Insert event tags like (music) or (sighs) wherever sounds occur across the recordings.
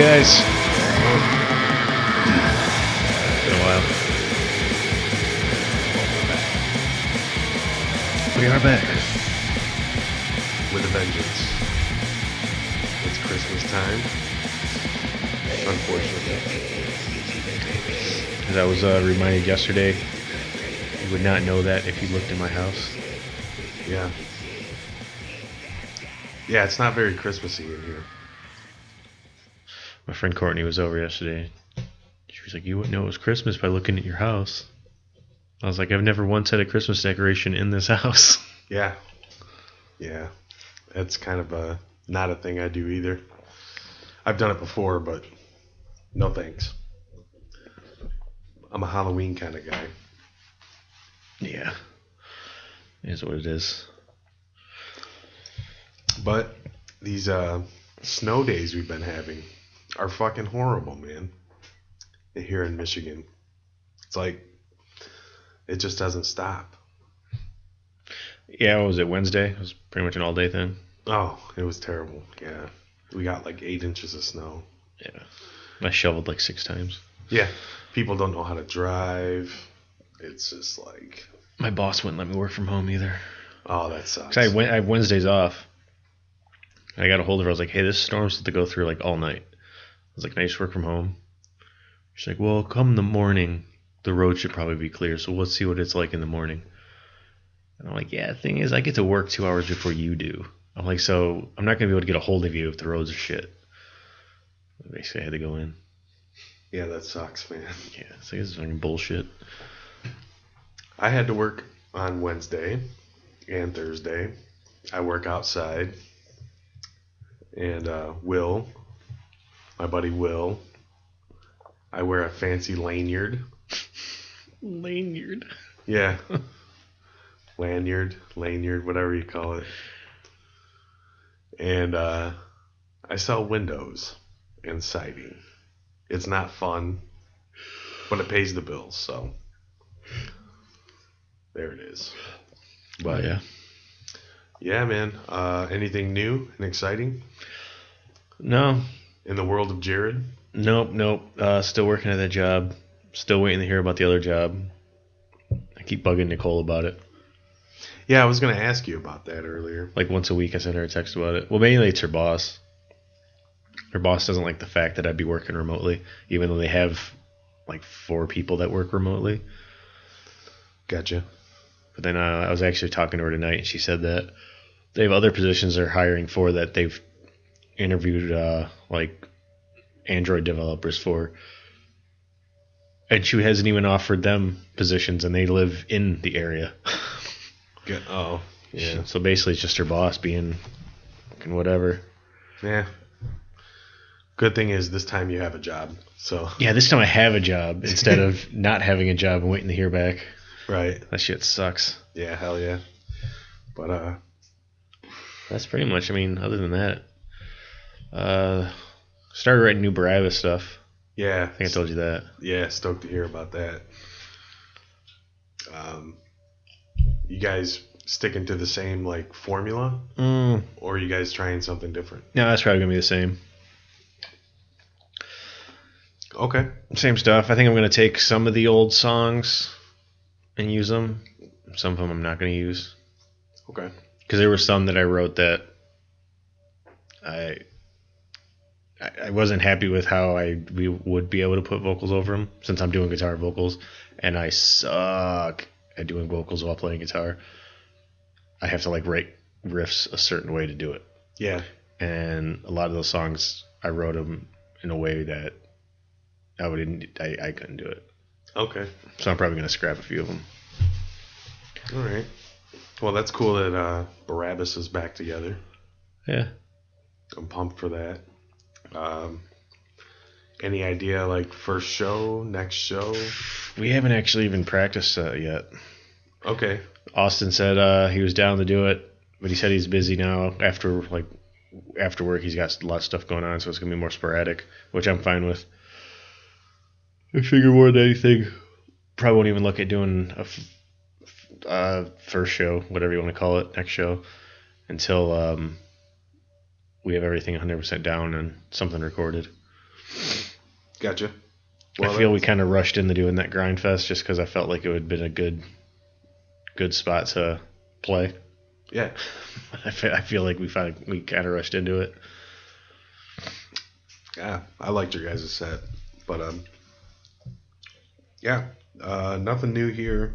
on, guys? Been a while. We are back. with a vengeance. It's Christmas time. Unfortunately. As I was uh, reminded yesterday, you would not know that if you looked in my house. Yeah. Yeah, it's not very Christmassy in here. Friend Courtney was over yesterday. She was like, "You wouldn't know it was Christmas by looking at your house." I was like, "I've never once had a Christmas decoration in this (laughs) house." Yeah. Yeah. That's kind of a not a thing I do either. I've done it before, but no thanks. I'm a Halloween kind of guy. yeah, is what it is. But these uh, snow days we've been having are fucking horrible, man. Here in Michigan. It's like it just doesn't stop. Yeah, what was it Wednesday? It was pretty much an all day thing. Oh, it was terrible. Yeah. We got like eight inches of snow. Yeah, I shoveled like six times. Yeah. People don't know how to drive. It's just like, My boss wouldn't let me work from home either. oh, that sucks. I, went, I have Wednesdays off. I got a hold of her. I was like, "Hey, this storm's supposed to go through like all night." I was like, "Can I just work from home?" She's like, "Well, come the morning, the road should probably be clear. So let's see what it's like in the morning." And I'm like, "Yeah, the thing is, I get to work two hours before you do." I'm like, "So I'm not gonna be able to get a hold of you if the roads are shit." Basically, I had to go in. Yeah, that sucks, man. Yeah, it's like this is fucking bullshit. I had to work on Wednesday and Thursday. I work outside. And uh, Will, my buddy Will, I wear a fancy lanyard. Lanyard. Yeah. (laughs) lanyard, lanyard, whatever you call it. And uh, I sell windows and siding. It's not fun, but it pays the bills, so there it is. But yeah. Yeah, man. Uh, anything new and exciting No, in the world of Jared? Nope, nope. Uh, still working at that job. Still waiting to hear about the other job. I keep bugging Nicole about it. Yeah, I was going to ask you about that earlier. Like once a week, I send her a text about it. Well, mainly it's her boss. Her boss doesn't like the fact that I'd be working remotely, even though they have like four people that work remotely. Gotcha. But then uh, I was actually talking to her tonight, and she said that they have other positions they're hiring for that they've interviewed uh, like Android developers for, and she hasn't even offered them positions, and they live in the area. Get, oh, yeah. So basically, it's just her boss being fucking whatever. Yeah. Good thing is this time you have a job. So, Yeah, this time I have a job instead of (laughs) not having a job and waiting to hear back. right. That shit sucks. Yeah, hell yeah. But, uh, That's pretty much. I mean, other than that, uh, started writing new Barabbas stuff. yeah. I think I told you that. Yeah, stoked to hear about that. Um, you guys sticking to the same, like, formula? Mm, Or are you guys trying something different? no, that's probably gonna be the same. Okay. Same stuff. I think I'm gonna take some of the old songs and use them. Some of them I'm not gonna use Okay. because there were some that I wrote that I I I wasn't happy with how I we would be able to put vocals over them since I'm doing guitar vocals and I suck at doing vocals while playing guitar. I have to like write riffs a certain way to do it, Yeah. and a lot of those songs I wrote them in a way that I wouldn't I, I couldn't do it. Okay. So I'm probably gonna scrap a few of them. All right. Well, that's cool that uh, Barabbas is back together. Yeah. I'm pumped for that. Um, any idea, like, first show, next show? We haven't actually even practiced uh, yet. Okay. Austin said uh, he was down to do it, but he said he's busy now. After like after work, he's got a lot of stuff going on, so it's gonna be more sporadic, which I'm fine with. I figure more than anything, probably won't even look at doing a f- f- uh, first show, whatever you want to call it, next show, until um, we have everything 100% down and something recorded. Gotcha. I feel we kind of rushed into doing that grind fest just because I felt like it would have been a good, good spot to play. yeah. (laughs) I feel, I feel like we find, we kind of rushed into it. Yeah, I liked your guys' set, but um, yeah, uh, nothing new here.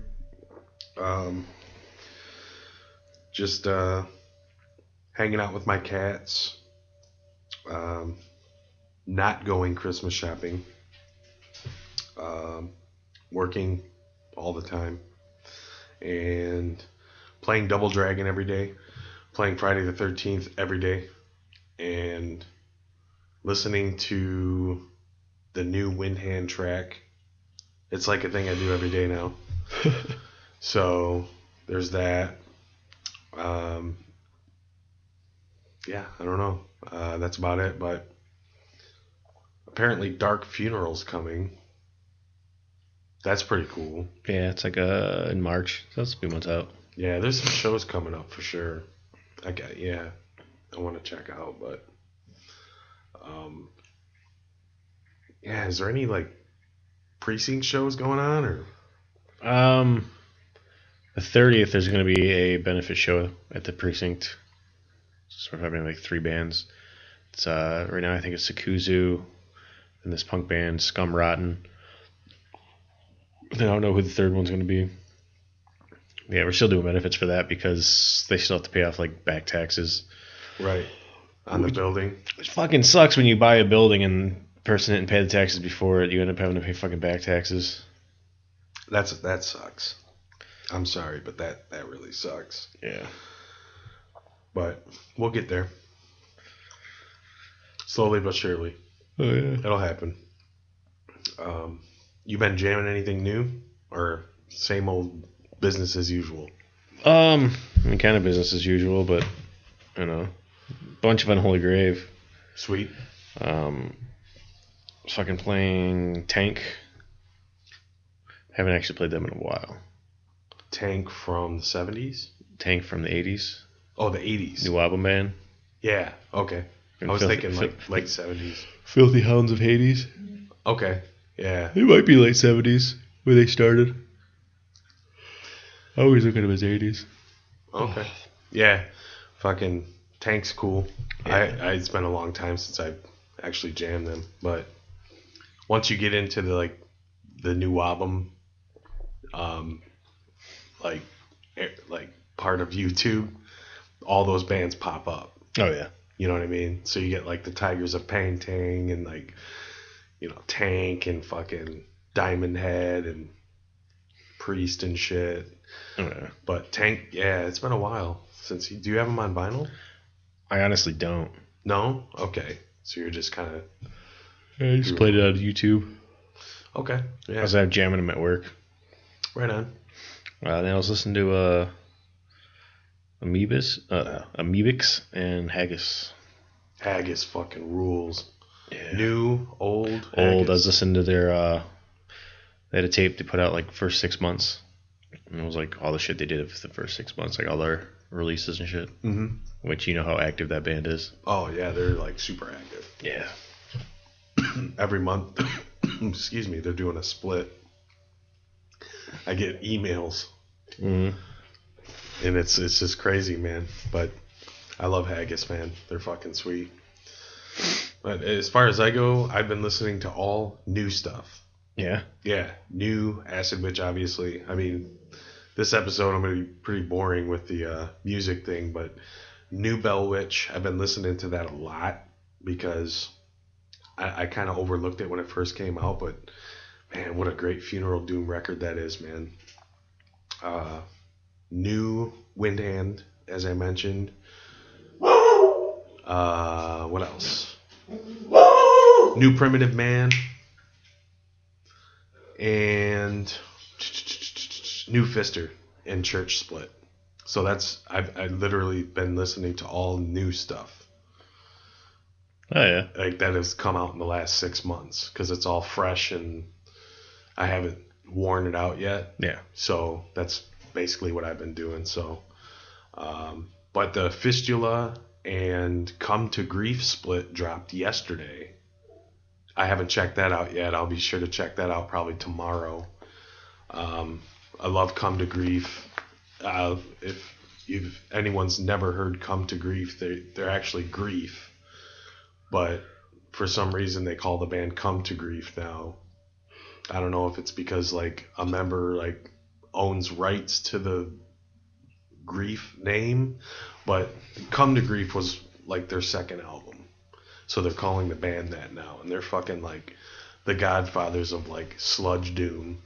Um, just uh, hanging out with my cats. Um, not going Christmas shopping. Um, working all the time, and playing Double Dragon every day. Playing Friday the Thirteenth every day, and listening to the new Windhand track. It's like a thing I do every day now. (laughs) so there's that. Um, yeah, I don't know. Uh, that's about it. But apparently, Dark Funeral's coming. That's pretty cool. Yeah, it's like uh in March. So that's a few months out. Yeah, there's some shows coming up for sure. I got yeah, I want to check out, but um, yeah, is there any like precinct shows going on or? Um, the thirtieth, there's going to be a benefit show at the precinct. So we're having like three bands. It's uh right now I think it's Sakuzu, and this punk band Scum Rotten. Then I don't know who the third one's going to be. Yeah, we're still doing benefits for that because they still have to pay off like back taxes. Right. On the building. It fucking sucks when you buy a building and the person didn't pay the taxes before it. You end up having to pay fucking back taxes. That's that sucks. I'm sorry, but that that really sucks. Yeah. But we'll get there. Slowly but surely, Oh yeah. it'll happen. Um, you been jamming anything new or same old business as usual? Um, I mean, kind of business as usual, but you know, bunch of Unholy Grave. Sweet. Um, fucking playing Tank. Haven't actually played them in a while. Tank from the 70s. Tank from the '80s, Oh, the 80s. new album band. Yeah. Okay. I was Filthy- thinking like late 70s. Filthy Hounds of Hades. Okay. Yeah. It might be late '70s where they started. I always look at them as '80s. Okay. Yeah. Fucking Tank's cool. Yeah. I, I it's been a long time since I actually jammed them, but once you get into the like the new album, um, like eh, like part of YouTube, all those bands pop up. Oh yeah. You know what I mean? So you get like the Tygers of Pan Tang and like, you know, Tank and fucking Diamond Head and Priest and shit. Oh, yeah. But Tank, yeah, it's been a while since. You, do you have them on vinyl? I honestly don't. No. Okay. So you're just kind of I just played it on YouTube. okay. Yeah. I was out jamming them at work. Right on. Uh, then I was listening to uh, Amoebis, uh, Amoebix and Haggus. Haggus fucking rules. Yeah. New, old, Old. I was Haggus. listening to their. Uh, they had a tape they put out like first six months, and it was like all the shit they did for the first six months, like all their releases and shit. Mhm. Which you know how active that band is. Oh yeah, they're like super active. Yeah. (clears throat) every month. (coughs) excuse me, they're doing a split. I get emails, hmm and it's it's just crazy, man. But I love Haggus, man. They're fucking sweet. But as far as I go, I've been listening to all new stuff. Yeah. Yeah, new Acid Witch, obviously. I mean, this episode I'm going to be pretty boring with the uh, music thing, but new Bell Witch, I've been listening to that a lot because I, I kind of overlooked it when it first came out, but man, what a great Funeral Doom record that is, man. Uh, new Windhand, as I mentioned. Uh, what else? New Primitive Man and New Fister and Church Split. So that's I've, I've literally been listening to all new stuff Oh yeah. like that has come out in the last six months because it's all fresh and I haven't worn it out yet. Yeah. So that's basically what I've been doing. So, um, but the Fistula and Come to Grief split dropped yesterday. I haven't checked that out yet. I'll be sure to check that out probably tomorrow. Um, I love Come to Grief. Uh, if if anyone's never heard Come to Grief, they they're actually Grief, but for some reason they call the band Come to Grief now. I don't know if it's because like a member like owns rights to the Grief name, but Come to Grief was like their second album. So they're calling the band that now and they're fucking like the godfathers of like sludge doom.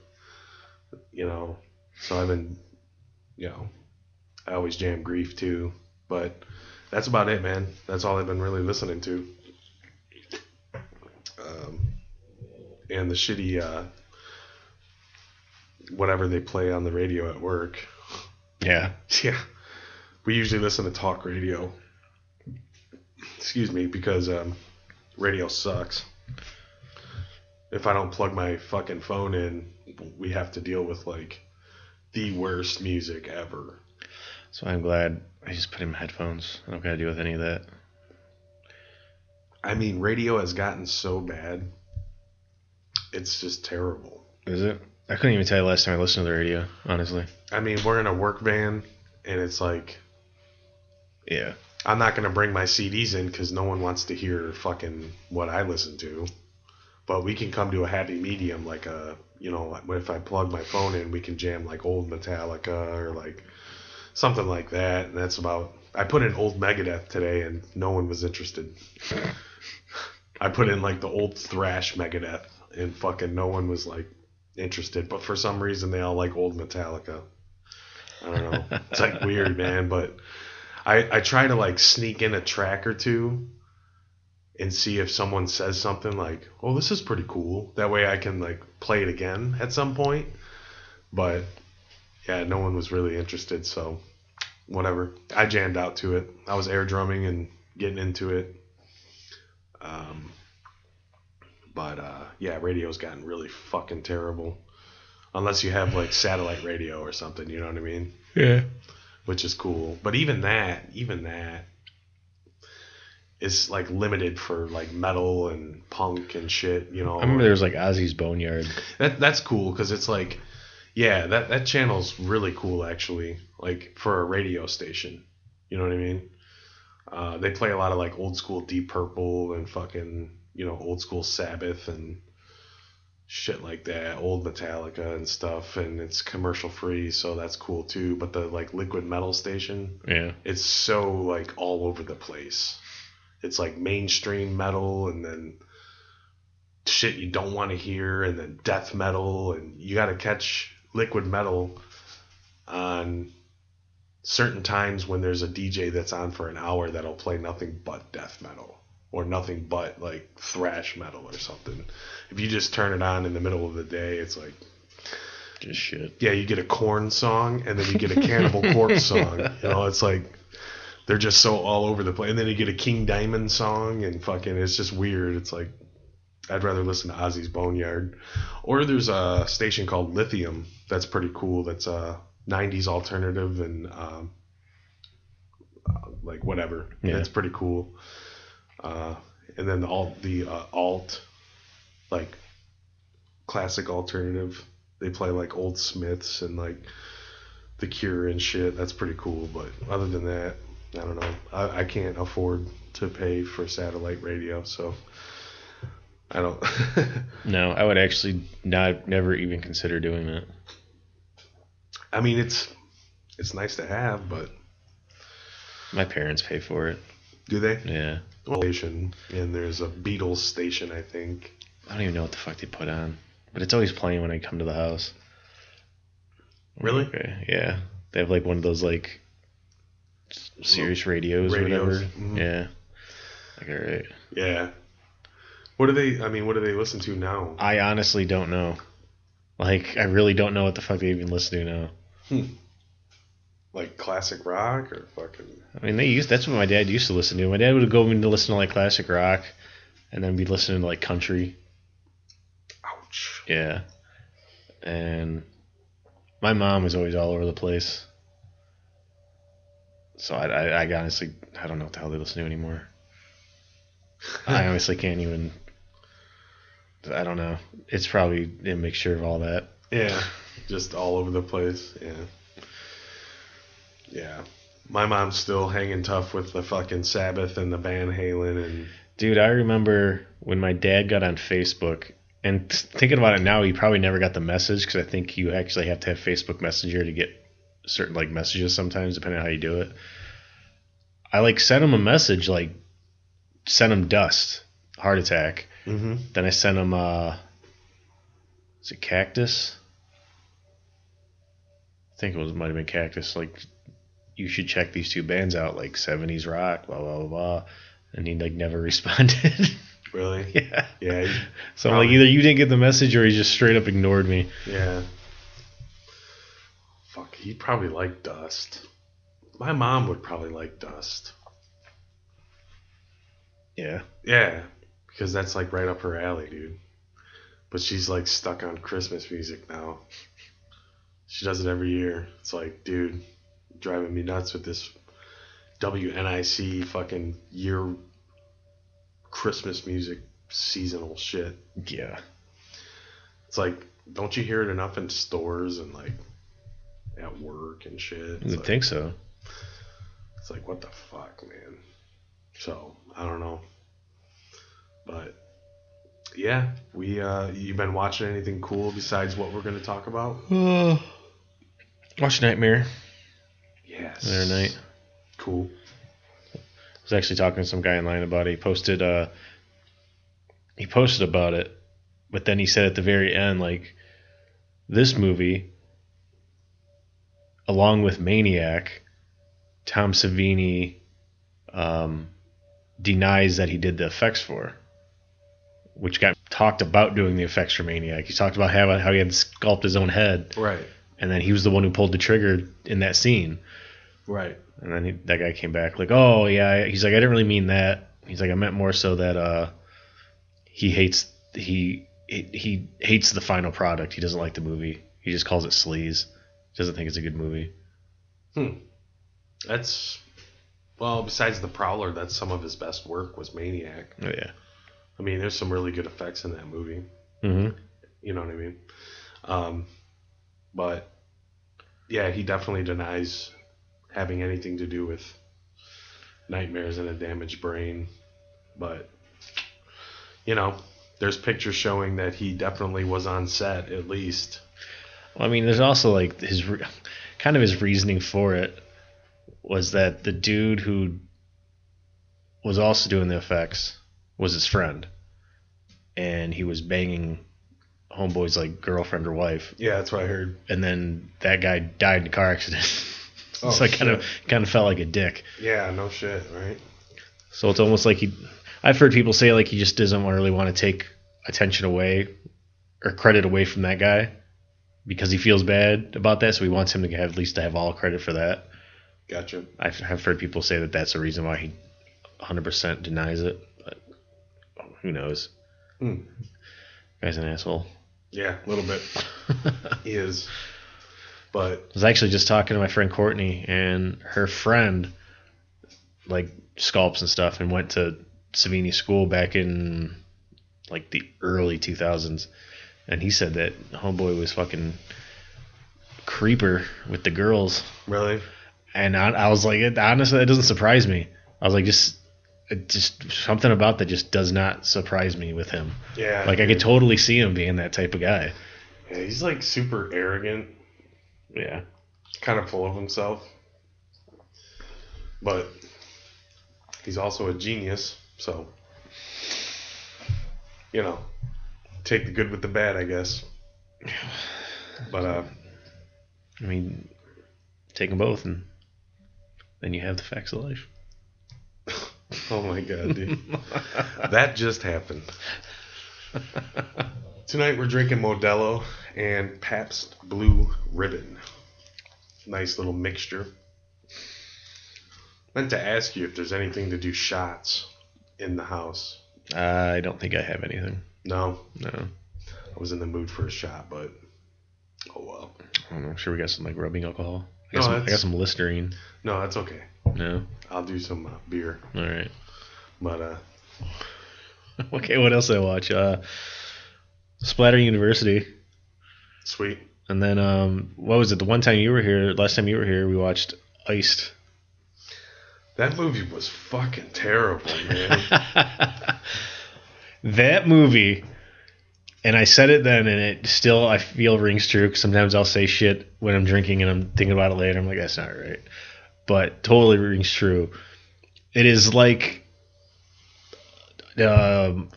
You know. So I've been you know, I always jam grief too, but that's about it, man. That's all I've been really listening to. Um, and the shitty uh, whatever they play on the radio at work. Yeah. (laughs) Yeah. We usually listen to talk radio. Excuse me, because um, radio sucks. If I don't plug my fucking phone in, we have to deal with like the worst music ever. So I'm glad I just put in my headphones. I don't gotta deal with any of that. I mean, radio has gotten so bad. It's just terrible. Is it? I couldn't even tell you last time I listened to the radio, honestly. I mean, we're in a work van, and it's like Yeah. I'm not gonna bring my CDs in because no one wants to hear fucking what I listen to. But we can come to a happy medium, like a you know, if I plug my phone in, we can jam like old Metallica or like something like that. And that's about. I put in old Megadeth today, and no one was interested. (laughs) I put in like the old thrash Megadeth, and fucking no one was like interested. But for some reason, they all like old Metallica. I don't know. It's like weird, man. But I I try to like sneak in a track or two and see if someone says something like, "Oh, this is pretty cool." That way I can like play it again at some point. But yeah, no one was really interested, so whatever. I jammed out to it. I was air drumming and getting into it. Um, but uh, yeah, radio's gotten really fucking terrible. Unless you have like satellite radio or something, you know what I mean? Yeah. Which is cool. But even that, even that is like limited for like metal and punk and shit, you know. I remember there was like Ozzy's Boneyard. That that's cool because it's like, yeah, that that channel's really cool actually. Like for a radio station, you know what I mean? Uh, they play a lot of like old school Deep Purple and fucking you know old school Sabbath and shit like that, old Metallica and stuff, and it's commercial free, so that's cool too. But the like liquid metal station, Yeah. it's so like all over the place. It's like mainstream metal and then shit you don't want to hear and then death metal and you got to catch liquid metal on certain times when there's a DJ that's on for an hour that'll play nothing but death metal or nothing but like thrash metal or something. If you just turn it on in the middle of the day, it's like Just shit. yeah, you get a Korn song and then you get a (laughs) Cannibal Corpse song. You know, it's like they're just so all over the place. And then you get a King Diamond song and fucking it's just weird. It's like I'd rather listen to Ozzy's Boneyard. Or there's a station called Lithium that's pretty cool. That's a 90s alternative and um, uh, like whatever. Yeah. That's pretty cool. Uh, and then all the uh, alt, like classic alternative. They play like old Smiths and like The Cure and shit. That's pretty cool. But other than that, I don't know. I, I can't afford to pay for satellite radio, so I don't. (laughs) No, I would actually not never even consider doing that. I mean, it's it's nice to have, but My parents pay for it. do they? Yeah. Station and there's a Beatles station, I think. I don't even know what the fuck they put on. But it's always playing when I come to the house. Really? Okay. Yeah. They have like one of those like serious Sirius radios, or Radios, whatever. mhm. Yeah. Like alright. Yeah. What do they? I mean, what do they listen to now? I honestly don't know. Like I really don't know what the fuck they even listen to now. Like classic rock or fucking? I mean, they used that's what my dad used to listen to. My dad would go in to listen to like classic rock, and then be listening to like country. Ouch. Yeah, and my mom was always all over the place. So I, I, I honestly, I don't know what the hell they listen to anymore. (laughs) I honestly can't even. I don't know. It's probably a mixture of all that. Yeah, just all over the place. Yeah. Yeah. My mom's still hanging tough with the fucking Sabbath and the Van Halen and Dude, I remember when my dad got on Facebook, and thinking about it now, he probably never got the message because I think you actually have to have Facebook Messenger to get certain like messages sometimes, depending on how you do it. I like sent him a message, like sent him dust, heart attack. mm-hmm. Then I sent him, uh, is it cactus? I think it was might have been cactus. Like, you should check these two bands out, like '70s rock, blah blah blah. blah. And he like never (laughs) responded. Really? (laughs) yeah. Yeah. he- So I'm like, either you didn't get the message or he just straight up ignored me. Yeah. Fuck, he'd probably like Dust. My mom would probably like Dust. Yeah. Yeah, because that's like right up her alley, dude. But she's like stuck on Christmas music now. She does it every year. It's like, dude, driving me nuts with this WNIC fucking year Christmas music seasonal shit. Yeah. It's like, don't you hear it enough in stores and like at work and shit? I It's would like, think so. it's like, what the fuck, man? So, I don't know. But, yeah, we, uh, you been watching anything cool besides what we're going to talk about? Watch Nightmare Yes. the other night. Cool. I was actually talking to some guy online about it. He posted uh he posted about it, but then he said at the very end, like, this movie, along with Maniac, Tom Savini um, denies that he did the effects for. Which got talked about doing the effects for Maniac. He talked about how, how he had to sculpt his own head, Right. and then he was the one who pulled the trigger in that scene. Right. And then he, that guy came back like, "Oh yeah." He's like, "I didn't really mean that." He's like, "I meant more so that uh, he hates he he, he hates the final product. He doesn't like the movie. He just calls it sleaze. Doesn't think it's a good movie." Hmm. That's, well, besides The Prowler, that's some of his best work was Maniac. Oh yeah. I mean, there's some really good effects in that movie. Mm-hmm. You know what I mean? Um, but yeah, he definitely denies having anything to do with nightmares and a damaged brain. But you know, there's pictures showing that he definitely was on set at least. Well, I mean, there's also like his re- kind of his reasoning for it was that the dude who was also doing the effects was his friend, and he was banging homeboy's like girlfriend or wife, Yeah, that's what I heard. and then that guy died in a car accident. (laughs) (laughs) Oh, so I kind of kind of felt like a dick. Yeah, no shit, right? So it's almost like he. I've heard people say like he just doesn't really want to take attention away or credit away from that guy because he feels bad about that. So he wants him to have at least to have all credit for that. Gotcha. I've have heard people say that that's the reason why he 100% denies it, but who knows? Hmm. Guy's an asshole. Yeah, a little bit. (laughs) He is. But I was actually just talking to my friend Courtney, and her friend like sculpts and stuff, and went to Savini school back in like the early 2000s, and he said that homeboy was fucking creeper with the girls, really, and I, I was like, it, honestly, that doesn't surprise me. I was like, just. It just something about that just does not surprise me with him. yeah. Like I could totally see him being that type of guy. yeah, he's like super arrogant, Yeah. kind of full of himself. But he's also a genius, so you know, take the good with the bad, I guess. But uh, I mean, take them both, and then you have the facts of life. (laughs) oh my god, dude, that just happened. (laughs) Tonight we're drinking Modelo and Pabst Blue Ribbon. Nice little mixture. Meant to ask you if there's anything to do shots in the house. I don't think I have anything. No, No. I was in the mood for a shot, but oh well. I don't know. I'm sure we got some like rubbing alcohol. I No, got, some, I got some Listerine. No, that's okay. No. I'll do some uh, beer, All right. but uh, (laughs) okay. What else I watch? Uh, Splatter University. Sweet. And then um, what was it? The one time you were here, last time you were here, we watched Iced. That movie was fucking terrible, man. (laughs) that movie, and I said it then, and it still I feel rings true. 'cause sometimes I'll say shit when I'm drinking and I'm thinking about it later. I'm like, that's not right, but totally rings true. It is like, um,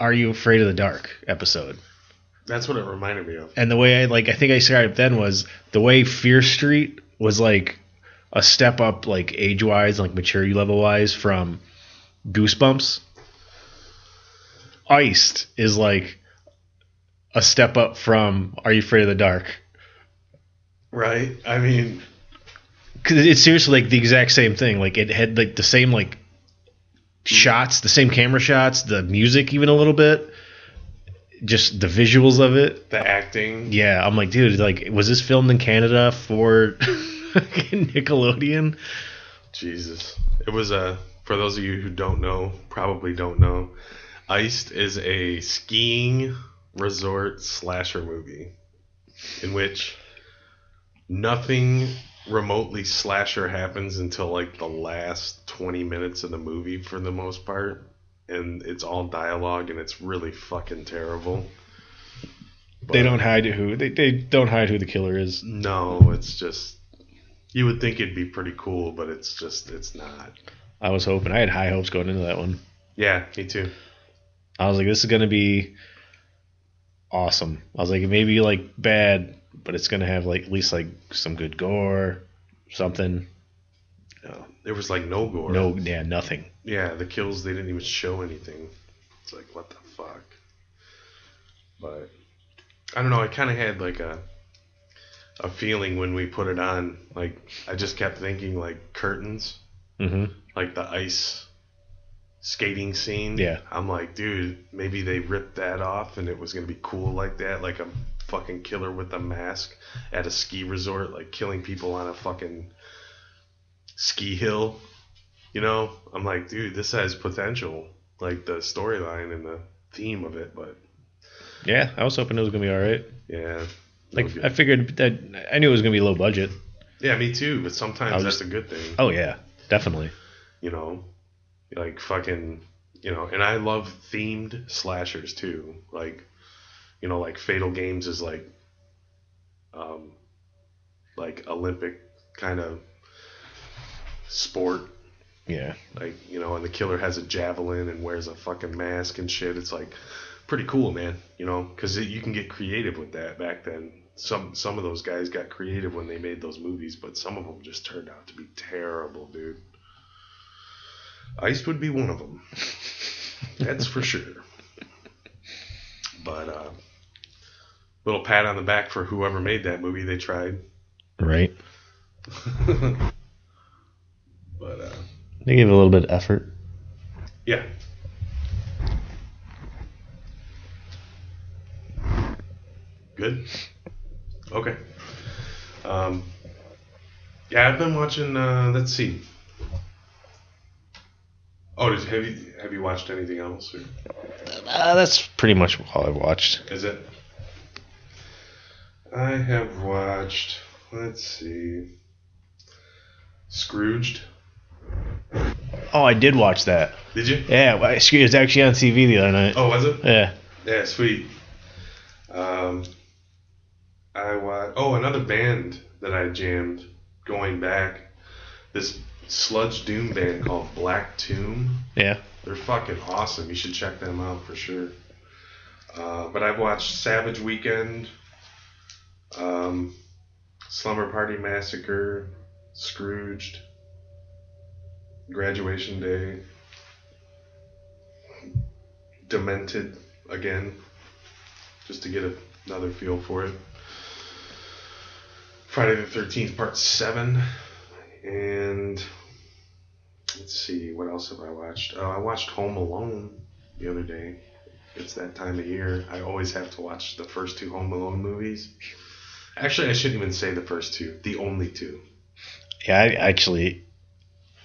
"Are You Afraid of the Dark?" episode. That's what it reminded me of. And the way I like, I think I described it then was the way Fear Street was like a step up, like age wise, like maturity level wise, from Goosebumps. Iced is like a step up from Are You Afraid of the Dark? Right? I mean, Because it's seriously like the exact same thing. Like it had like the same like mm-hmm. shots, the same camera shots, the music even a little bit, just the visuals of it. the acting. Yeah, I'm like, dude, like, was this filmed in Canada for (laughs) Nickelodeon? Jesus. It was a, for those of you who don't know, probably don't know, Iced is a skiing resort slasher movie in which nothing remotely slasher happens until like the last 20 minutes of the movie for the most part. And it's all dialogue and it's really fucking terrible. They don't hide who they, they don't hide who the killer is. No, it's just. You would think it'd be pretty cool, but it's just, it's not. I was hoping I had high hopes going into that one. Yeah, me too. I was like, this is gonna be awesome. I was like, it may be like bad, but it's gonna have like at least like some good gore, something. No, There was like no gore. no, yeah, nothing. Yeah, the kills they didn't even show anything. It's like what the fuck. But I don't know. I kind of had like a a feeling when we put it on. Like I just kept thinking like curtains, hmm like the ice skating scene. Yeah. I'm like, dude, maybe they ripped that off and it was gonna be cool like that, like a fucking killer with a mask at a ski resort, like killing people on a fucking ski hill. You know, I'm like, dude, this has potential, like the storyline and the theme of it, but Yeah, I was hoping it was gonna be all right. yeah, Like. I figured that I knew it was gonna be low budget. yeah, me too. But sometimes that's a good thing. Oh yeah, definitely. you know like fucking you know and i love themed slashers too like you know like fatal games is like um like olympic kind of sport Yeah. like you know and the killer has a javelin and wears a fucking mask and shit. It's like pretty cool man you know? Because you can get creative with that back then. Some some of those guys got creative when they made those movies but some of them just turned out to be terrible dude. Ice would be one of them (laughs) that's for sure. But uh little pat on the back for whoever made that movie they tried. Right. (laughs) They gave it a little bit of effort. Yeah. Good. Okay. Um, yeah, I've been watching. Uh, let's see. Oh, did, have you have you watched anything else? Or Uh, that's pretty much all I've watched. is it? I have watched. Let's see. Scrooged. Oh, I did watch that. Did you? Yeah, well, it was actually on TV the other night. Oh, was it? Yeah. Yeah, sweet. Um, I watched. Oh, another band that I jammed going back. This sludge doom band called Black Tomb. Yeah. They're fucking awesome. You should check them out for sure. Uh, but I've watched Savage Weekend, um, Slumber Party Massacre, Scrooged, Graduation Day, Demented again, just to get another feel for it. Friday the 13th, Part 7. And let's see, what else have I watched? Uh, I watched Home Alone the other day. It's that time of year. I always have to watch the first two Home Alone movies. Actually, I shouldn't even say the first two, the only two. Yeah, I actually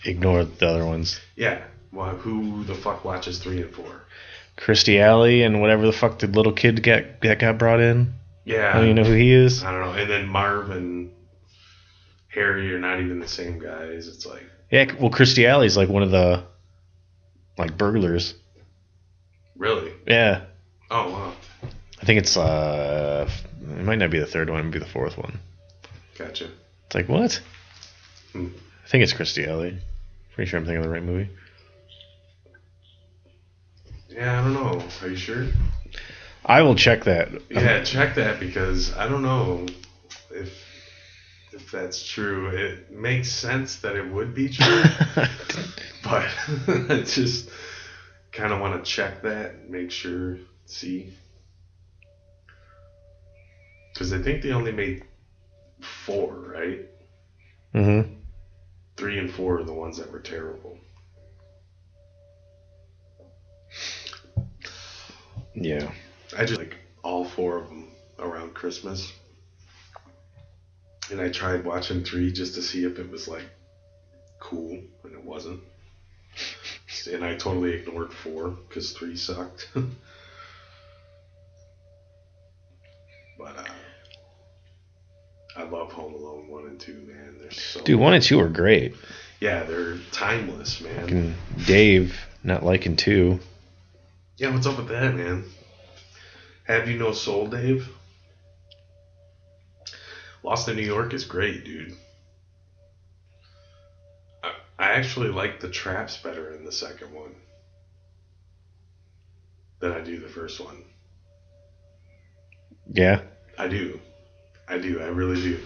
ignored the other ones. Yeah. Well, who the fuck watches three and four? Kirstie Alley and whatever the fuck the little kid got that got brought in. Yeah. I don't even know who he is. I don't know. And then Marv and Harry are not even the same guys. It's like Yeah, well, Kirstie Alley's like one of the like burglars. really. Yeah, Oh wow. I think it's uh, it might not be the third one, it might be the fourth one. Gotcha. It's like what? Hmm. I think it's Kirstie Alley. Pretty sure I'm thinking of the right movie. Yeah, I don't know. Are you sure? I will check that. Yeah, check that because I don't know if if that's true. It makes sense that it would be true, (laughs) but (laughs) I just kind of want to check that, make sure, see. Because I think they only made four, right? mm-hmm. Three and four are the ones that were terrible. Yeah. I just like all four of them around Christmas. And I tried watching three just to see if it was like cool, and it wasn't. And I totally ignored four because three sucked. (laughs) but uh, I love Home Alone one and two, man. They're so Dude, one and two are great. yeah, they're timeless, man. Fucking Dave not liking two. Yeah, what's up with that, man? Have you no soul, Dave? Lost in New York is great, dude. I, I actually like the traps better in the second one than I do the first one. Yeah. I do. I do. I really do.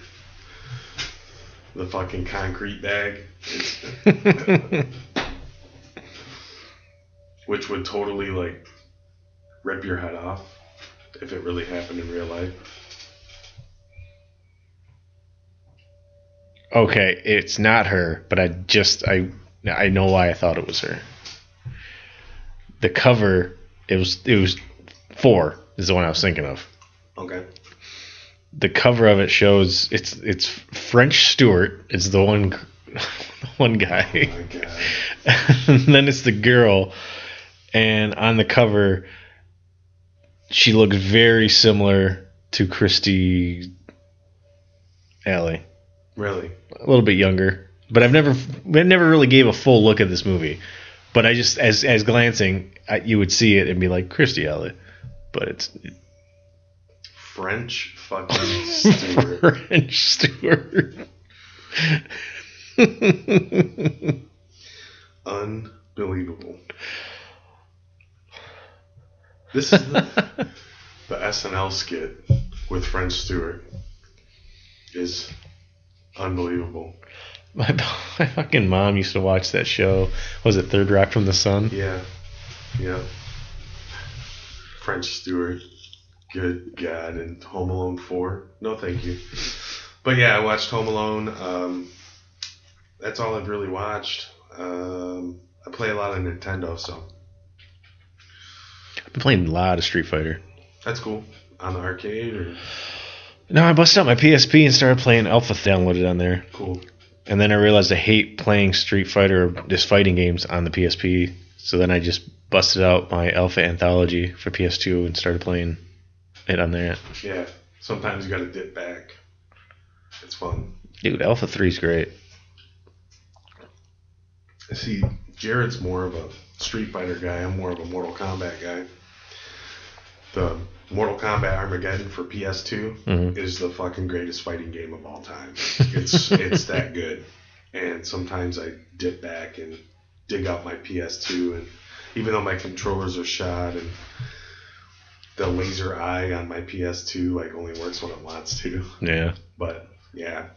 The fucking concrete bag, (laughs) which would totally like rip your head off if it really happened in real life. okay, it's not her, but I just I I know why I thought it was her. The cover it was it was four is the one I was thinking of. Okay. The cover of it shows it's it's French Stewart is the one (laughs) one Oh guy. god. (laughs) and then it's the girl and on the cover she looks very similar to Kirstie Alley. Really? a little bit younger, but I've never, I never really gave a full look at this movie. But I just, as as glancing, I, you would see it and be like Kirstie Alley, but it's French fucking (laughs) Stewart. French Stewart. Unbelievable. This is the, the SNL skit with French Stewart is unbelievable. my, (laughs) my fucking mom used to watch that show. Was it Third Rock from the Sun? Yeah. Yeah. French Stewart. Good God. And Home Alone 4. No, thank you. But yeah, I watched Home Alone. Um, that's all I've really watched. Um, I play a lot of Nintendo, so I've been playing a lot of Street Fighter. that's cool. On the arcade or No, I busted out my PSP and started playing Alpha. Downloaded on there, cool. and then I realized I hate playing Street Fighter or just fighting games on the PSP. So then I just busted out my Alpha Anthology for PS2 and started playing it on there. Yeah. Sometimes you got to dip back. It's fun. Dude, Alpha 3's great. See, Jared's more of a Street Fighter guy. I'm more of a Mortal Kombat guy. The Mortal Kombat Armageddon for PS2 Mhm. is the fucking greatest fighting game of all time. (laughs) It's it's that good. And sometimes I dip back and dig out my PS2, and even though my controllers are shot and the laser eye on my PS2 like only works when it wants to, Yeah. but yeah,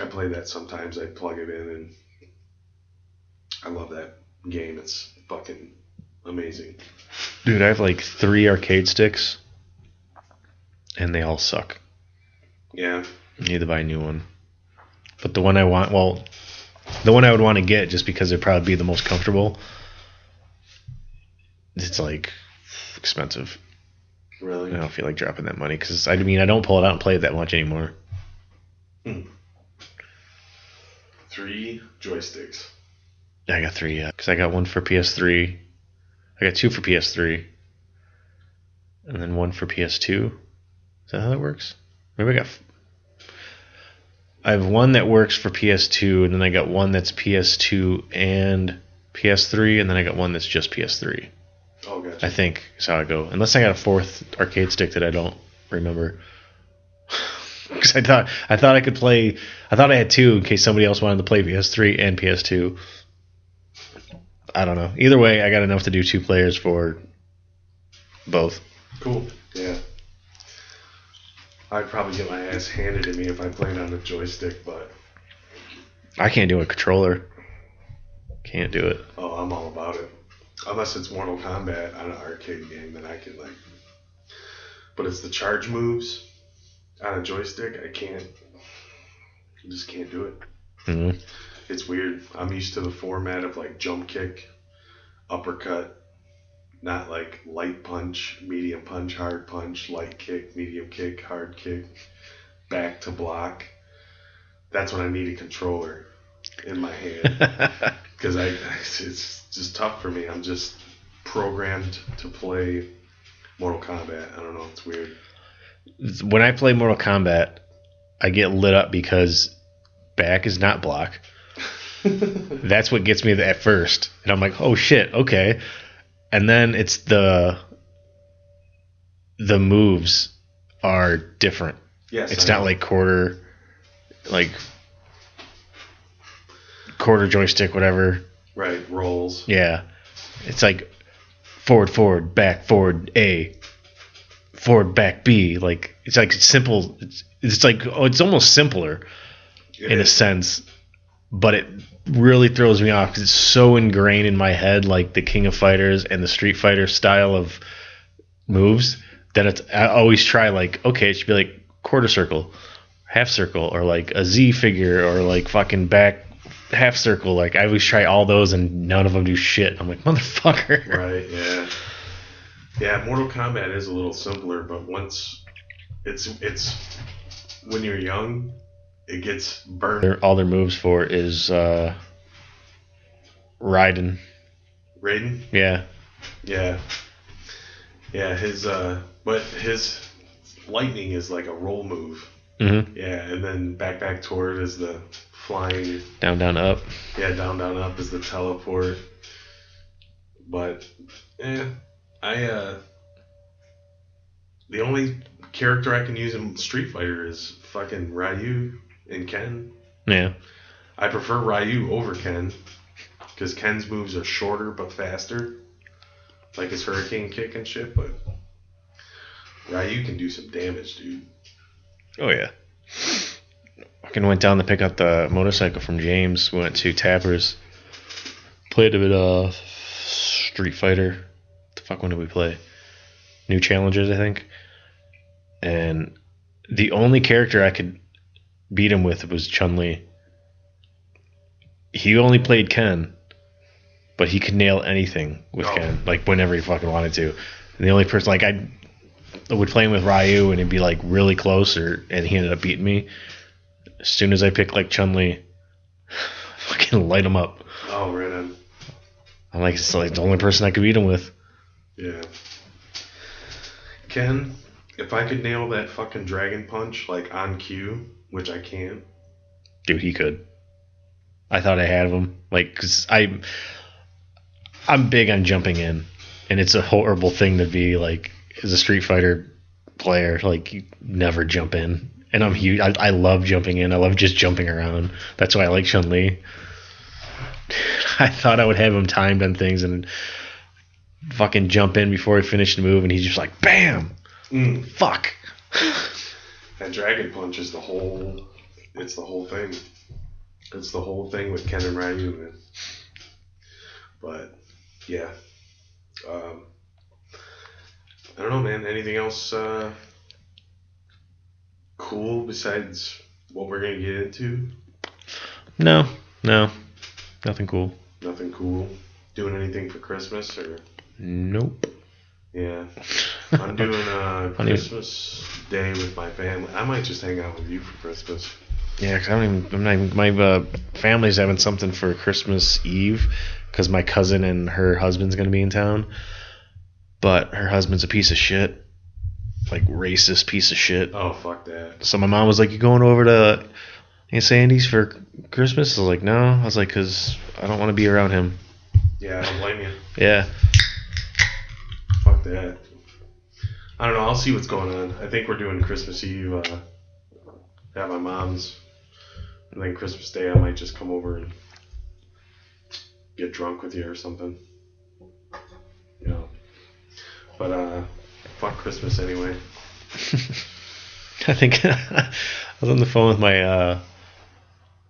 I play that sometimes. I plug it in and I love that game. It's fucking amazing. Dude, I have like three arcade sticks, and they all suck. Yeah, I need to buy a new one. But the one I want, well, the one I would want to get just because it'd probably be the most comfortable, it's like expensive. Really. I don't feel like dropping that money because I mean I don't pull it out and play it that much anymore. Hmm. Three joysticks. Yeah, I got three yeah, because I got one for PS3. I got two for PS3, and then one for PS2. Is that how that works? Maybe I got. f- I have one that works for PS2, and then I got one that's PS2 and PS3, and then I got one that's just PS3. Oh, gotcha. I think is how I go. Unless I got a fourth arcade stick that I don't remember. (sighs) Because I thought I thought I could play. I thought I had two in case somebody else wanted to play PS3 and PS2. I don't know. Either way, I got enough to do two players for both. Cool. Yeah. I'd probably get my ass handed to me if I played on a joystick, but I can't do a controller. Can't do it. oh, I'm all about it. Unless it's Mortal Kombat on an arcade game, then I can like. But it's the charge moves on a joystick. I can't. I just can't do it. Mhm. It's weird. I'm used to the format of like jump kick, uppercut, not like light punch, medium punch, hard punch, light kick, medium kick, hard kick, back to block. That's when I need a controller in my hand (laughs) because I it's just tough for me. I'm just programmed to play Mortal Kombat. I don't know. It's weird. when I play Mortal Kombat, I get lit up because back is not block. (laughs) That's what gets me at first, and I'm like, oh shit, okay. And then it's the the moves are different. yes, It's I not know. like quarter, like quarter joystick, whatever. right rolls. Yeah, it's like forward, forward, back, forward, A, forward, back, B. Like it's like simple. It's, it's like oh, it's almost simpler It in a sense, but it really throws me off because it's so ingrained in my head, like the King of Fighters and the Street Fighter style of moves. That it's I always try like okay, it should be like quarter circle, half circle, or like a Z figure, or like fucking back half circle. Like I always try all those, and none of them do shit. I'm like motherfucker. (laughs) Right, yeah. Yeah, Mortal Kombat is a little simpler, but once it's it's when you're young, it gets burned. Their- all their moves for is uh, Raiden. Raiden? Yeah, Yeah. Yeah, his uh but his lightning is like a roll move. hmm Yeah, and then back back toward is the flying down, down, up. yeah, down down up is the teleport. But yeah, I uh the only character I can use in Street Fighter is fucking Ryu and Ken. Yeah, I prefer Ryu over Ken because Ken's moves are shorter but faster, like his Hurricane kick and shit. But Ryu can do some damage, dude. Oh yeah. Fucking went down to pick up the motorcycle from James. We went to Tappers. Played a bit of Street Fighter. The fuck when did we play? New Challengers, I think. And the only character I could beat him with was Chun Li. He only played Ken, but he could nail anything with Oh. Ken, like whenever he fucking wanted to. And the only person, like I would play him with Ryu, and it'd be like really close, or and he ended up beating me. As soon as I pick like Chun Li, (sighs) fucking light him up. Oh, right on. I'm like, it's like the only person I could beat him with. Yeah. Ken, if I could nail that fucking dragon punch like on cue, which I can't. Dude, he could. I thought I had him, like, cause I, I'm big on jumping in, and it's a horrible thing to be like as a Street Fighter player. Like, you never jump in, and I'm huge. I, I love jumping in. I love just jumping around. That's why I like Chun Li. (laughs) I thought I would have him timed on things and fucking jump in before he finished the move, and he's just like, bam, Mm. fuck. (laughs) That dragon punch is the whole. It's the whole thing. It's the whole thing with Ken and Ryu, man. But yeah, um, I don't know, man. Anything else uh, cool besides what we're gonna get into? No, no, nothing cool. Nothing cool. Doing anything for Christmas or Nope. yeah. I'm doing a (laughs) Funny. Christmas day with my family. I might just hang out with you for Christmas. Yeah, 'cause I don't even. I'm not even. My uh, family's having something for Christmas Eve because my cousin and her husband's gonna be in town. But her husband's a piece of shit, like racist piece of shit. Oh fuck that. So my mom was like, "You going over to Aunt Sandy's for Christmas?" I was like, "No." I was like, "Cause I don't want to be around him." Yeah, I don't blame you. Yeah. Fuck that. I don't know. I'll see what's going on. I think we're doing Christmas Eve uh, at my mom's, and then Christmas Day I might just come over and get drunk with you or something. You know. But uh, fuck Christmas anyway. (laughs) I think (laughs) I was on the phone with my uh,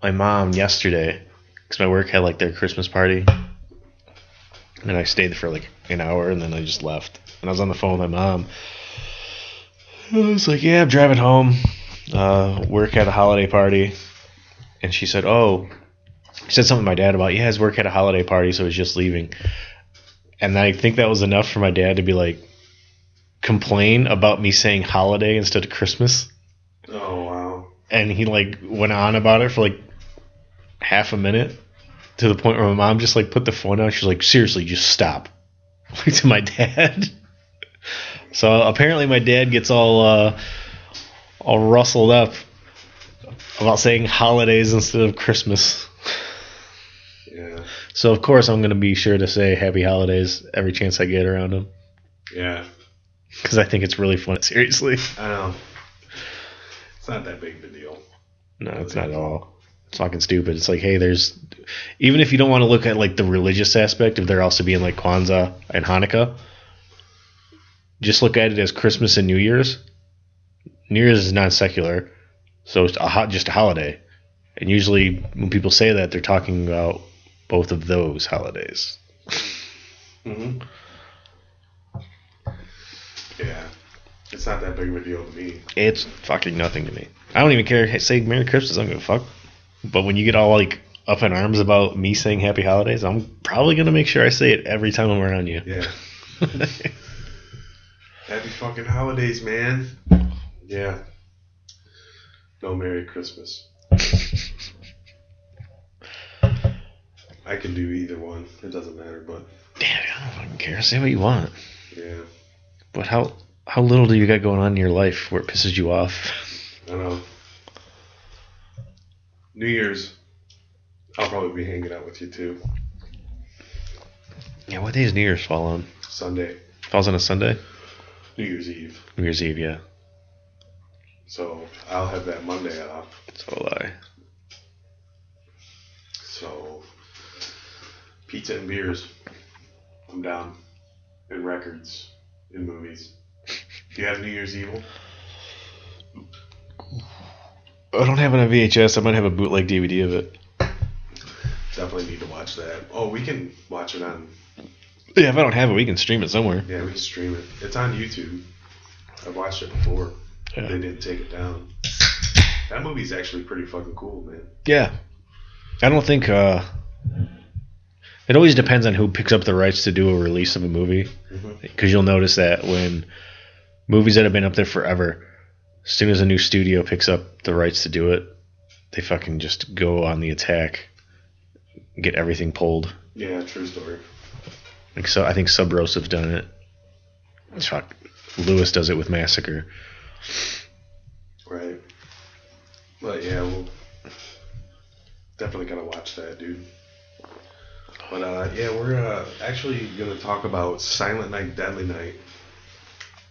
my mom yesterday because my work had like their Christmas party, and I stayed for like an hour and then I just left. And I was on the phone with my mom. I was like, "Yeah, I'm driving home. Uh, work had a holiday party," and she said, "Oh." Said something to my dad about, yeah, his work had a holiday party, so he's just leaving. And I think that was enough for my dad to be like, complain about me saying holiday instead of Christmas Oh wow. and he like went on about it for like half a minute to the point where my mom just like put the phone down. She's like, seriously, just stop. (laughs) to my dad. (laughs) so apparently my dad gets all uh, all rustled up about saying holidays instead of Christmas. Yeah. So of course I'm gonna be sure to say happy holidays every chance I get around him Yeah. Because I think it's really fun. Seriously, I know. It's not that big of a deal. no, it's not at all. It's fucking stupid. It's like, hey, there's even if you don't want to look at like the religious aspect of there also being like Kwanzaa and Hanukkah, just look at it as Christmas and New Year's. New Year's is non secular, so it's a ho- just a holiday. And usually when people say that, they're talking about both of those holidays. Mm-hmm. Yeah. It's not that big of a deal to me. It's fucking nothing to me. I don't even care. Hey, Say Merry Christmas. I don't give a fuck. But when you get all like up in arms about me saying Happy Holidays, I'm probably gonna make sure I say it every time I'm around you. Yeah. (laughs) Happy fucking holidays, man. Yeah. No Merry Christmas. (laughs) I can do either one. It doesn't matter, but Damn, I don't fucking care. Say what you want. yeah. But how how little do you got going on in your life where it pisses you off? I know. New Year's, I'll probably be hanging out with you too. Yeah, what day does New Year's fall on? Sunday, Falls on a Sunday? New Year's Eve. New Year's Eve, yeah. So I'll have that Monday off. So will I. So pizza and beers. I'm down. And records. And movies. Do you have New Year's Evil? I don't have it on VHS. I might have a bootleg DVD of it. Definitely need to watch that. Oh, we can watch it on. Yeah, if I don't have it, we can stream it somewhere. Yeah, we can stream it. It's on YouTube. I've watched it before. Yeah. They didn't take it down. That movie's actually pretty fucking cool, man. Yeah. I don't think uh it always depends on who picks up the rights to do a release of a movie mm-hmm. because you'll notice that when movies that have been up there forever as soon as a new studio picks up the rights to do it they fucking just go on the attack get everything pulled Yeah, true story. like so I think Subversive's done it fuck Lewis does it with Massacre Right. But yeah, we'll definitely gotta watch that, dude. But uh, yeah, we're uh, actually gonna talk about Silent Night, Deadly Night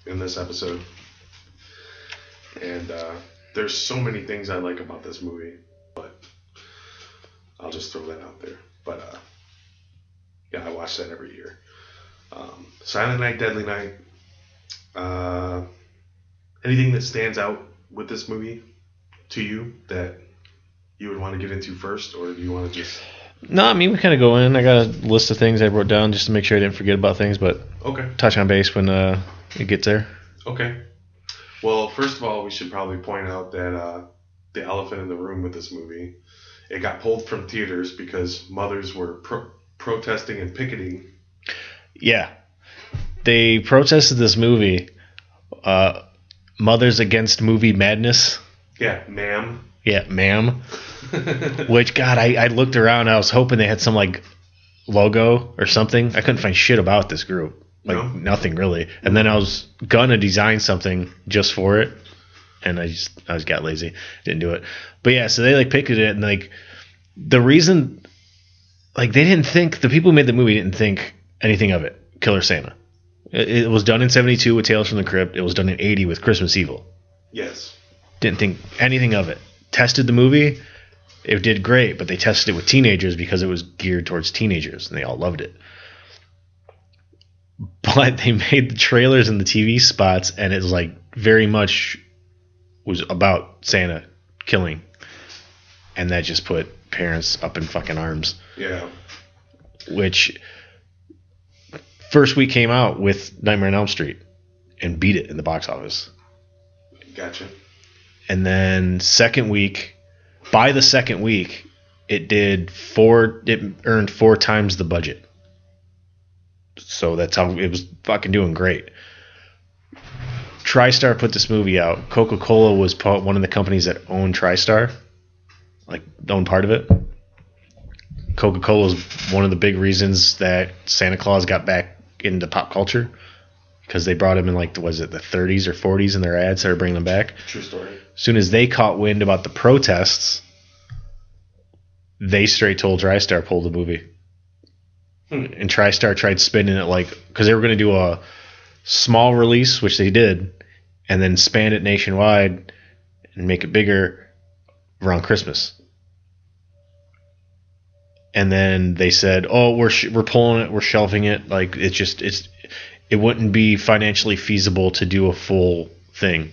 in this episode. And uh, there's so many things I like about this movie, but I'll just throw that out there. But uh, yeah, I watch that every year. Um, Silent Night, Deadly Night. Uh, anything that stands out with this movie to you that you would want to get into first, or do you want to just no I mean we kind of go in I got a list of things I wrote down just to make sure I didn't forget about things but okay? touch on base when uh it gets there Okay. Well, first of all, we should probably point out that uh, the elephant in the room with this movie, it got pulled from theaters because mothers were pro- protesting and picketing. Yeah. They protested this movie, uh, Mothers Against Movie Madness. Yeah, ma'am. Yeah, ma'am. Which, God, I, I looked around. I was hoping they had some, like, logo or something. I couldn't find shit about this group. like No? nothing really. And then I was gonna design something just for it, and I just I just got lazy, didn't do it. But yeah, so they like picked it and like the reason, like they didn't think the people who made the movie didn't think anything of it. Killer Santa. It, it was done in '72 with Tales from the Crypt. It was done in '80 with Christmas Evil. Yes. Didn't think anything of it. Tested the movie. It did great, but they tested it with teenagers because it was geared towards teenagers, and they all loved it. But they made the trailers and the TV spots, and it was like very much was about Santa killing, and that just put parents up in fucking arms. Yeah. Which first week came out with Nightmare on Elm Street and beat it in the box office. Gotcha. And then second week by the second week it did four it earned four times the budget. So that's how it was fucking doing great. Tristar put this movie out. Coca-cola was one of the companies that owned tristar like owned part of it. Coca-cola is one of the big reasons that santa claus got back into pop culture because they brought him in like was it the 30s or 40s in their ads started bringing them back True story. as soon as they caught wind about the protests, they straight told TriStar pull the movie. Hmm. And TriStar tried spinning it like because they were going to do a small release, which they did, and then span it nationwide and make it bigger around Christmas. And then they said, "Oh, we're sh- we're pulling it, we're shelving it. Like it's just it's it wouldn't be financially feasible to do a full thing."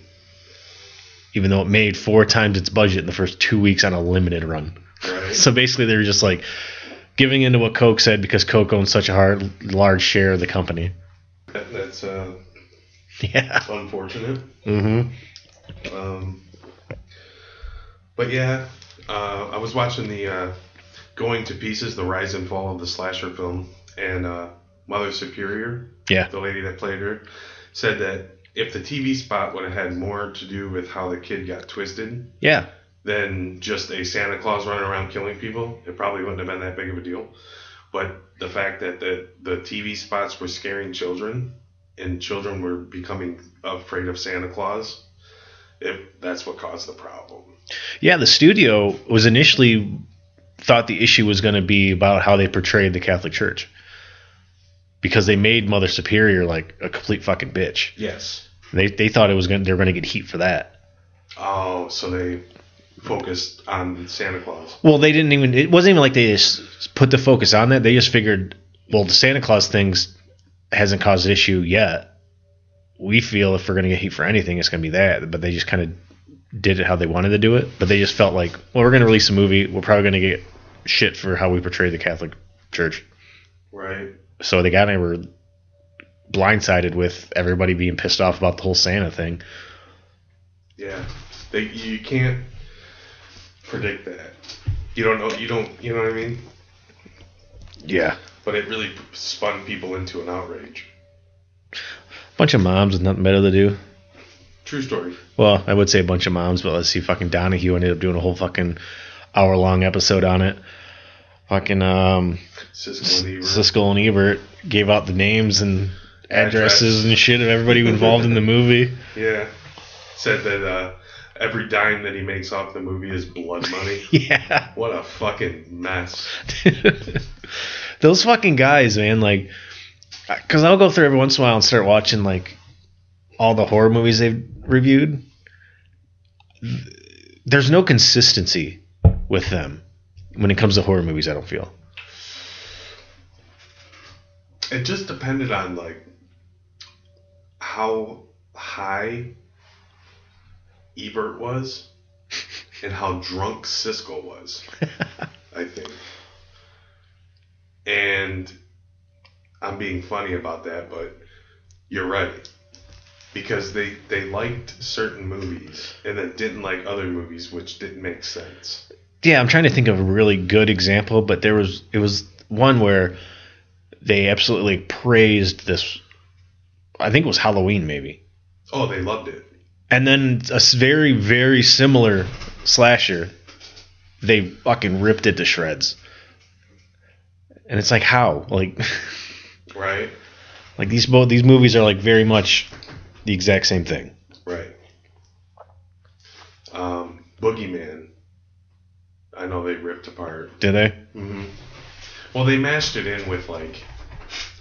even though it made four times its budget in the first two weeks on a limited run. Right. (laughs) So basically, they were just like giving into what Coke said because Coke owns such a hard, large share of the company. That- that's uh, Yeah. (laughs) unfortunate. Mm-hmm. Um, but yeah, uh, I was watching the uh, Going to Pieces, the rise and fall of the slasher film, and uh, Mother Superior, Yeah. the lady that played her, said that if the TV spot would have had more to do with how the kid got twisted Yeah. than just a Santa Claus running around killing people, it probably wouldn't have been that big of a deal. But the fact that the, the TV spots were scaring children and children were becoming afraid of Santa Claus, it, that's what caused the problem. Yeah. The studio was initially thought the issue was going to be about how they portrayed the Catholic Church because they made Mother Superior like a complete fucking bitch. Yes. They they thought it was going they were going to get heat for that. Oh, so they focused on Santa Claus. Well, they didn't even. It wasn't even like they just put the focus on that. They just figured, well, the Santa Claus things hasn't caused an issue yet. We feel if we're going to get heat for anything, it's going to be that. But they just kind of did it how they wanted to do it. But they just felt like, well, we're going to release a movie. We're probably going to get shit for how we portray the Catholic Church. Right. So they got and they were blindsided with everybody being pissed off about the whole Santa thing. Yeah. They you can't predict that. You don't know you don't you know what I mean? Yeah. But it really spun people into an outrage. Bunch of moms with nothing better to do. True story. Well, I would say a bunch of moms, but let's see. Fucking Donahue ended up doing a whole fucking hour long episode on it. Fucking um, Siskel and Ebert. Siskel and Ebert gave out the names and addresses Address. and shit of everybody involved in the movie. (laughs) Yeah. Said that uh, every dime that he makes off the movie is blood money. (laughs) Yeah. what a fucking mess. (laughs) Those fucking guys, man. Like, because I'll go through every once in a while and start watching like all the horror movies they've reviewed. There's no consistency with them when it comes to horror movies. I don't feel. It just depended on like how high Ebert was (laughs) and how drunk Siskel was. (laughs) I think. And I'm being funny about that, but you're right. Because they, they liked certain movies and then didn't like other movies, which didn't make sense. Yeah, I'm trying to think of a really good example, but there was it was one where they absolutely praised this. I think it was Halloween, maybe, Oh, they loved it. and then a very very similar slasher, they fucking ripped it to shreds. And it's like how like (laughs) Right? Like these both these movies are like very much the exact same thing. Right. Um, Boogeyman. I know they ripped apart. Did they? hmm Well, they mashed it in with like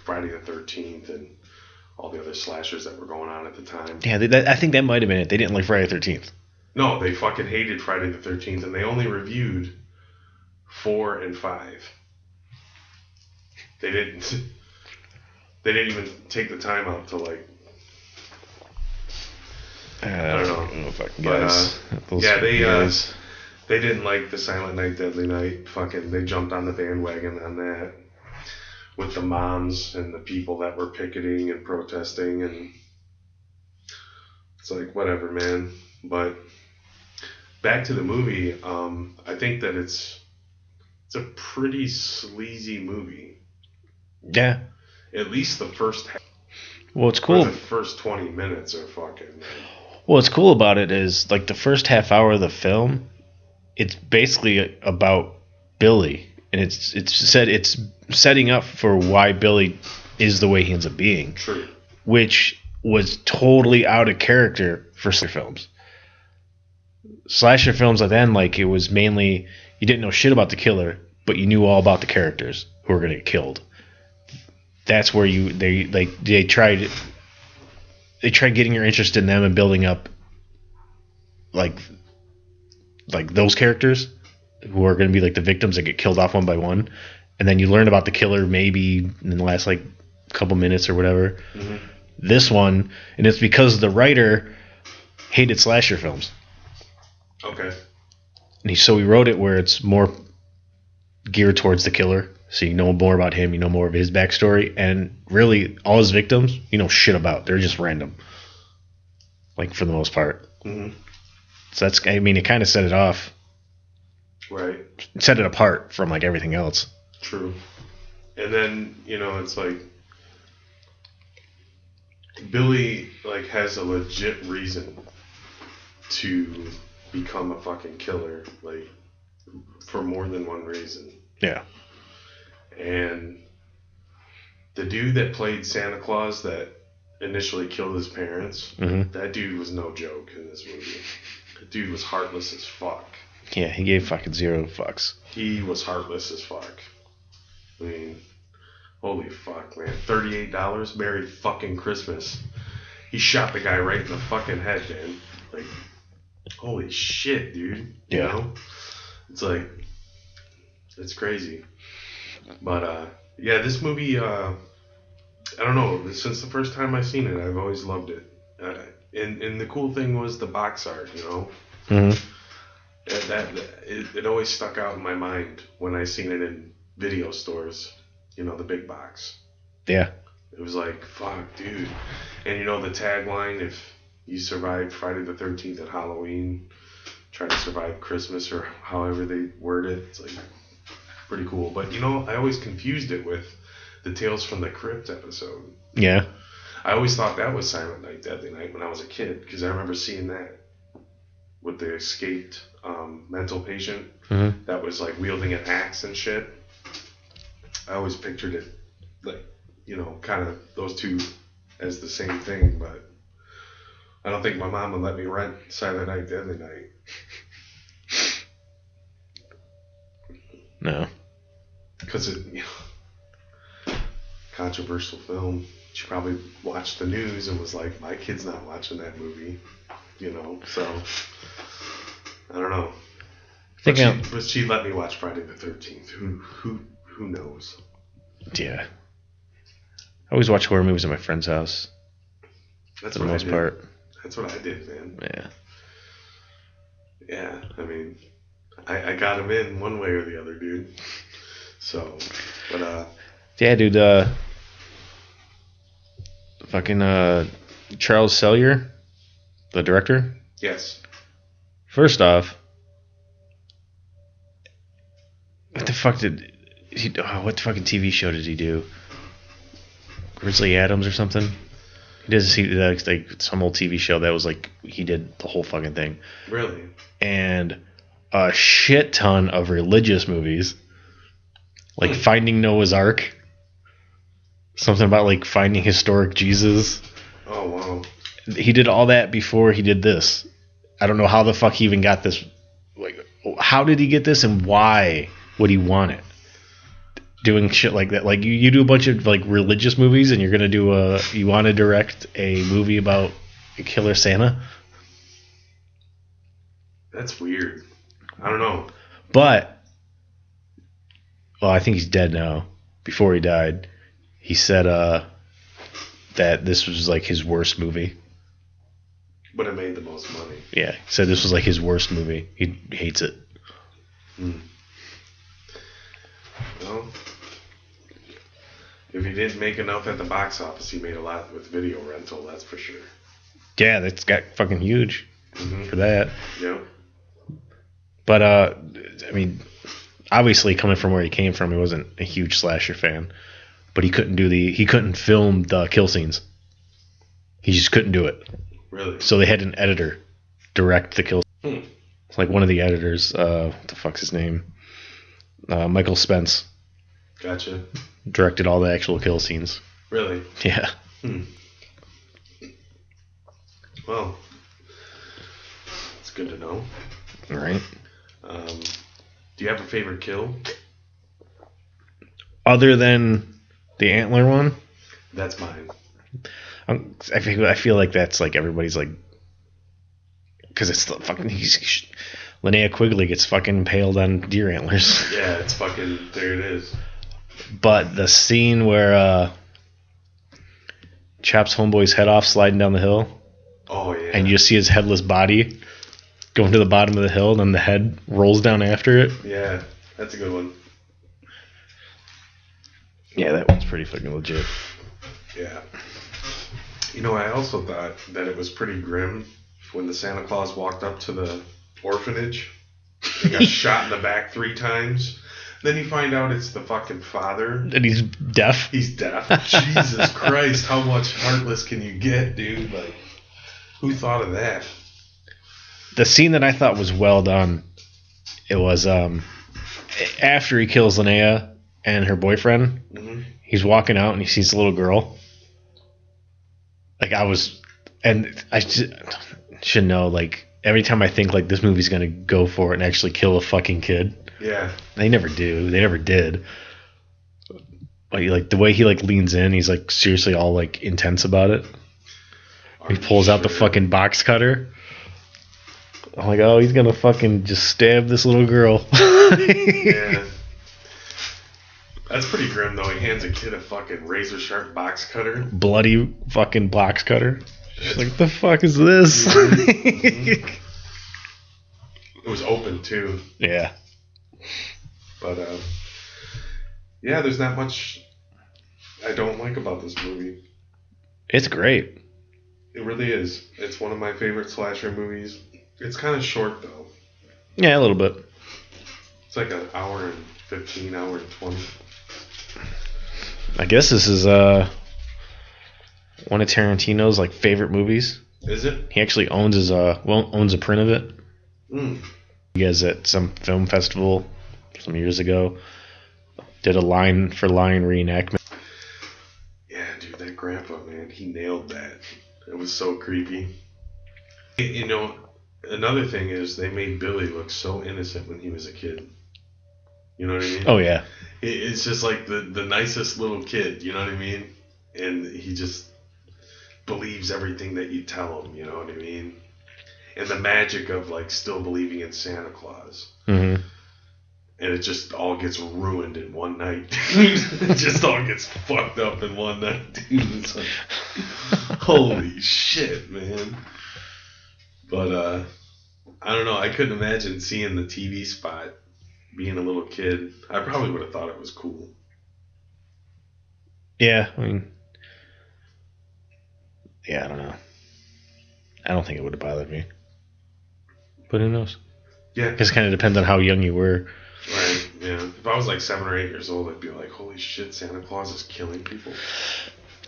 Friday the Thirteenth and all the other slashers that were going on at the time. Yeah, they, that, I think that might have been it. They didn't like Friday the Thirteenth. No, they fucking hated Friday the Thirteenth, and they only reviewed four and five. They didn't. (laughs) They didn't even take the time out to like. I don't know. fucking But, guys. Those yeah, they, uh, guys. They didn't like the Silent Night, Deadly Night. Fucking, they jumped on the bandwagon on that with the moms and the people that were picketing and protesting, and it's like whatever, man. But back to the movie, um, I think that it's it's a pretty sleazy movie. yeah. At least the first half, Well, it's cool. the first twenty minutes are fucking. Well, what's cool about it is like the first half hour of the film, it's basically about Billy, and it's it's said it's setting up for why Billy is the way he ends up being, True. which was totally out of character for slasher films. Slasher films at then, like it was mainly you didn't know shit about the killer, but you knew all about the characters who were gonna get killed. That's where you they like they tried they tried getting your interest in them and building up like like those characters who are going to be like the victims that get killed off one by one. And then you learn about the killer maybe in the last like couple minutes or whatever. Mhm. this one and it's because the writer hated slasher films. Okay. and he, so he wrote it where it's more geared towards the killer. So you know more about him you know more of his backstory and really all his victims you know shit about. They're just random. Like for the most part. Hmm so that's i mean it kind of set it off Right. set it apart from like everything else True. And then, you know, it's like Billy like has a legit reason to become a fucking killer, like for more than one reason. yeah And the dude that played Santa Claus that initially killed his parents, hmm that dude was no joke in this movie. The dude was heartless as fuck. yeah he gave fucking zero fucks He was heartless as fuck. I mean, holy fuck, man. $38? Merry fucking Christmas. He shot the guy right in the fucking head, man. Like, holy shit, dude. You Yeah. know? It's like, it's crazy. But, uh, yeah, this movie, uh, I don't know. Since the first time I've seen it, I've always loved it. Uh, and, and the cool thing was the box art, you know? hmm That, that it, it always stuck out in my mind when I seen it in video stores. You know, the big box. yeah It was like, fuck, dude. And you know the tagline: if you survive Friday the Thirteenth and Halloween, try to survive Christmas, or however they word it. It's like pretty cool. But you know, I always confused it with the Tales from the Crypt episode. yeah I always thought that was Silent Night, Deadly Night when I was a kid because I remember seeing that with the escaped um, mental patient hmm that was like wielding an axe and shit. I always pictured it like, you know, kind of those two as the same thing, but I don't think my mom would let me rent Silent Night, Deadly Night. no (laughs) because it, you know, controversial film. She probably watched the news and was like, "My kid's not watching that movie," you know. So I don't know. But I'm, she, but she let me watch Friday the Thirteenth. Who who who knows? yeah i always watch horror movies at my friend's house That's for the most part That's what I did, man. yeah Yeah, I mean, I, I got him in one way or the other, dude. So, but uh, yeah dude uh fucking uh charles sellier the director yes, First off, what the fuck did he? Oh, what fucking TV show did he do? Grizzly Adams or something. He does he like, like some old TV show that was like he did the whole fucking thing, really. and a shit ton of religious movies, like Hmm. Finding Noah's Ark. Something about like finding historic Jesus. Oh wow. He did all that before he did this. I don't know how the fuck he even got this. Like, how did he get this, and why would he want it? Doing shit like that, like you, you do a bunch of like religious movies, and you're gonna do a you want to direct a movie about a killer Santa, That's weird. I don't know. but well, I think he's dead now. Before he died, he said uh that this was like his worst movie. But it made the most money. Yeah, he said this was like his worst movie. He hates it. Well, if he didn't make enough at the box office, he made a lot with video rental. That's for sure. Yeah, that's got fucking huge Mhm. for that. Yeah. But uh, I mean, obviously coming from where he came from, he wasn't a huge slasher fan. But he couldn't do the he couldn't film the kill scenes. He just couldn't do it. Really. So they had an editor direct the kill. Hmm. Like one of the editors, uh, what the fuck's his name? Uh, Michael Spence Gotcha. directed all the actual kill scenes. Really. Yeah. Hmm. Well, it's good to know. All right. Um, do you have a favorite kill? Other than the antler one, That's mine. I'm, I feel I feel like that's like everybody's like because it's the fucking (laughs) he's, he's Linnea Quigley gets fucking impaled on deer antlers. (laughs) Yeah, it's fucking. There it is. but the scene where uh, chops homeboy's head off sliding down the hill, Oh yeah. and you just see his headless body going to the bottom of the hill, and then the head rolls down after it. Yeah, that's a good one. Yeah, that one's pretty fucking legit. Yeah. You know, I also thought that it was pretty grim when the Santa Claus walked up to the orphanage. He got (laughs) shot in the back three times. Then you find out it's the fucking father. And he's deaf. He's deaf. Jesus (laughs) Christ, how much heartless can you get, dude? Like, who thought of that? the scene that I thought was well done, it was um after he kills Linnea and her boyfriend, hmm he's walking out and he sees a little girl. Like I was, and I just, should know. Like every time I think like this movie's gonna go for it and actually kill a fucking kid, Yeah. they never do. They never did. Like, like the way he like leans in, he's like seriously all like intense about it. He pulls out the fucking box cutter. I'm like, oh, he's gonna fucking just stab this little girl. (laughs) Yeah. That's pretty grim, though. He hands a kid a fucking razor sharp box cutter. Bloody fucking box cutter. She's like, the fuck is this? (laughs) It was open, too. yeah. But, uh, yeah, there's not much I don't like about this movie. It's great. It really is. It's one of my favorite slasher movies. It's kind of short, though. Yeah, a little bit. It's like an hour and 15, hour and 20. I guess this is uh one of Tarantino's like favorite movies. Is it? He actually owns his uh well owns a print of it. Mm. He guys at some film festival some years ago did a line for line reenactment. Yeah, dude, that grandpa, man, he nailed that. It was so creepy. You know, another thing is they made Billy look so innocent when he was a kid. You know what I mean? Oh yeah. It- It's just like the, the nicest little kid, you know what I mean? And he just believes everything that you tell him, you know what I mean? And the magic of like still believing in Santa Claus. hmm And it just all gets ruined in one night. (laughs) it just all gets fucked up in one night. It's like, (laughs) holy shit, man. But uh I don't know, I couldn't imagine seeing the TV spot being a little kid. I probably would have thought it was cool. Yeah, I mean Yeah, I don't know. I don't think it would have bothered me. But who knows? Yeah. Because it kind of depends on how young you were. Right. Yeah. If I was like seven or eight years old, I'd be like, "Holy shit, Santa Claus is killing people."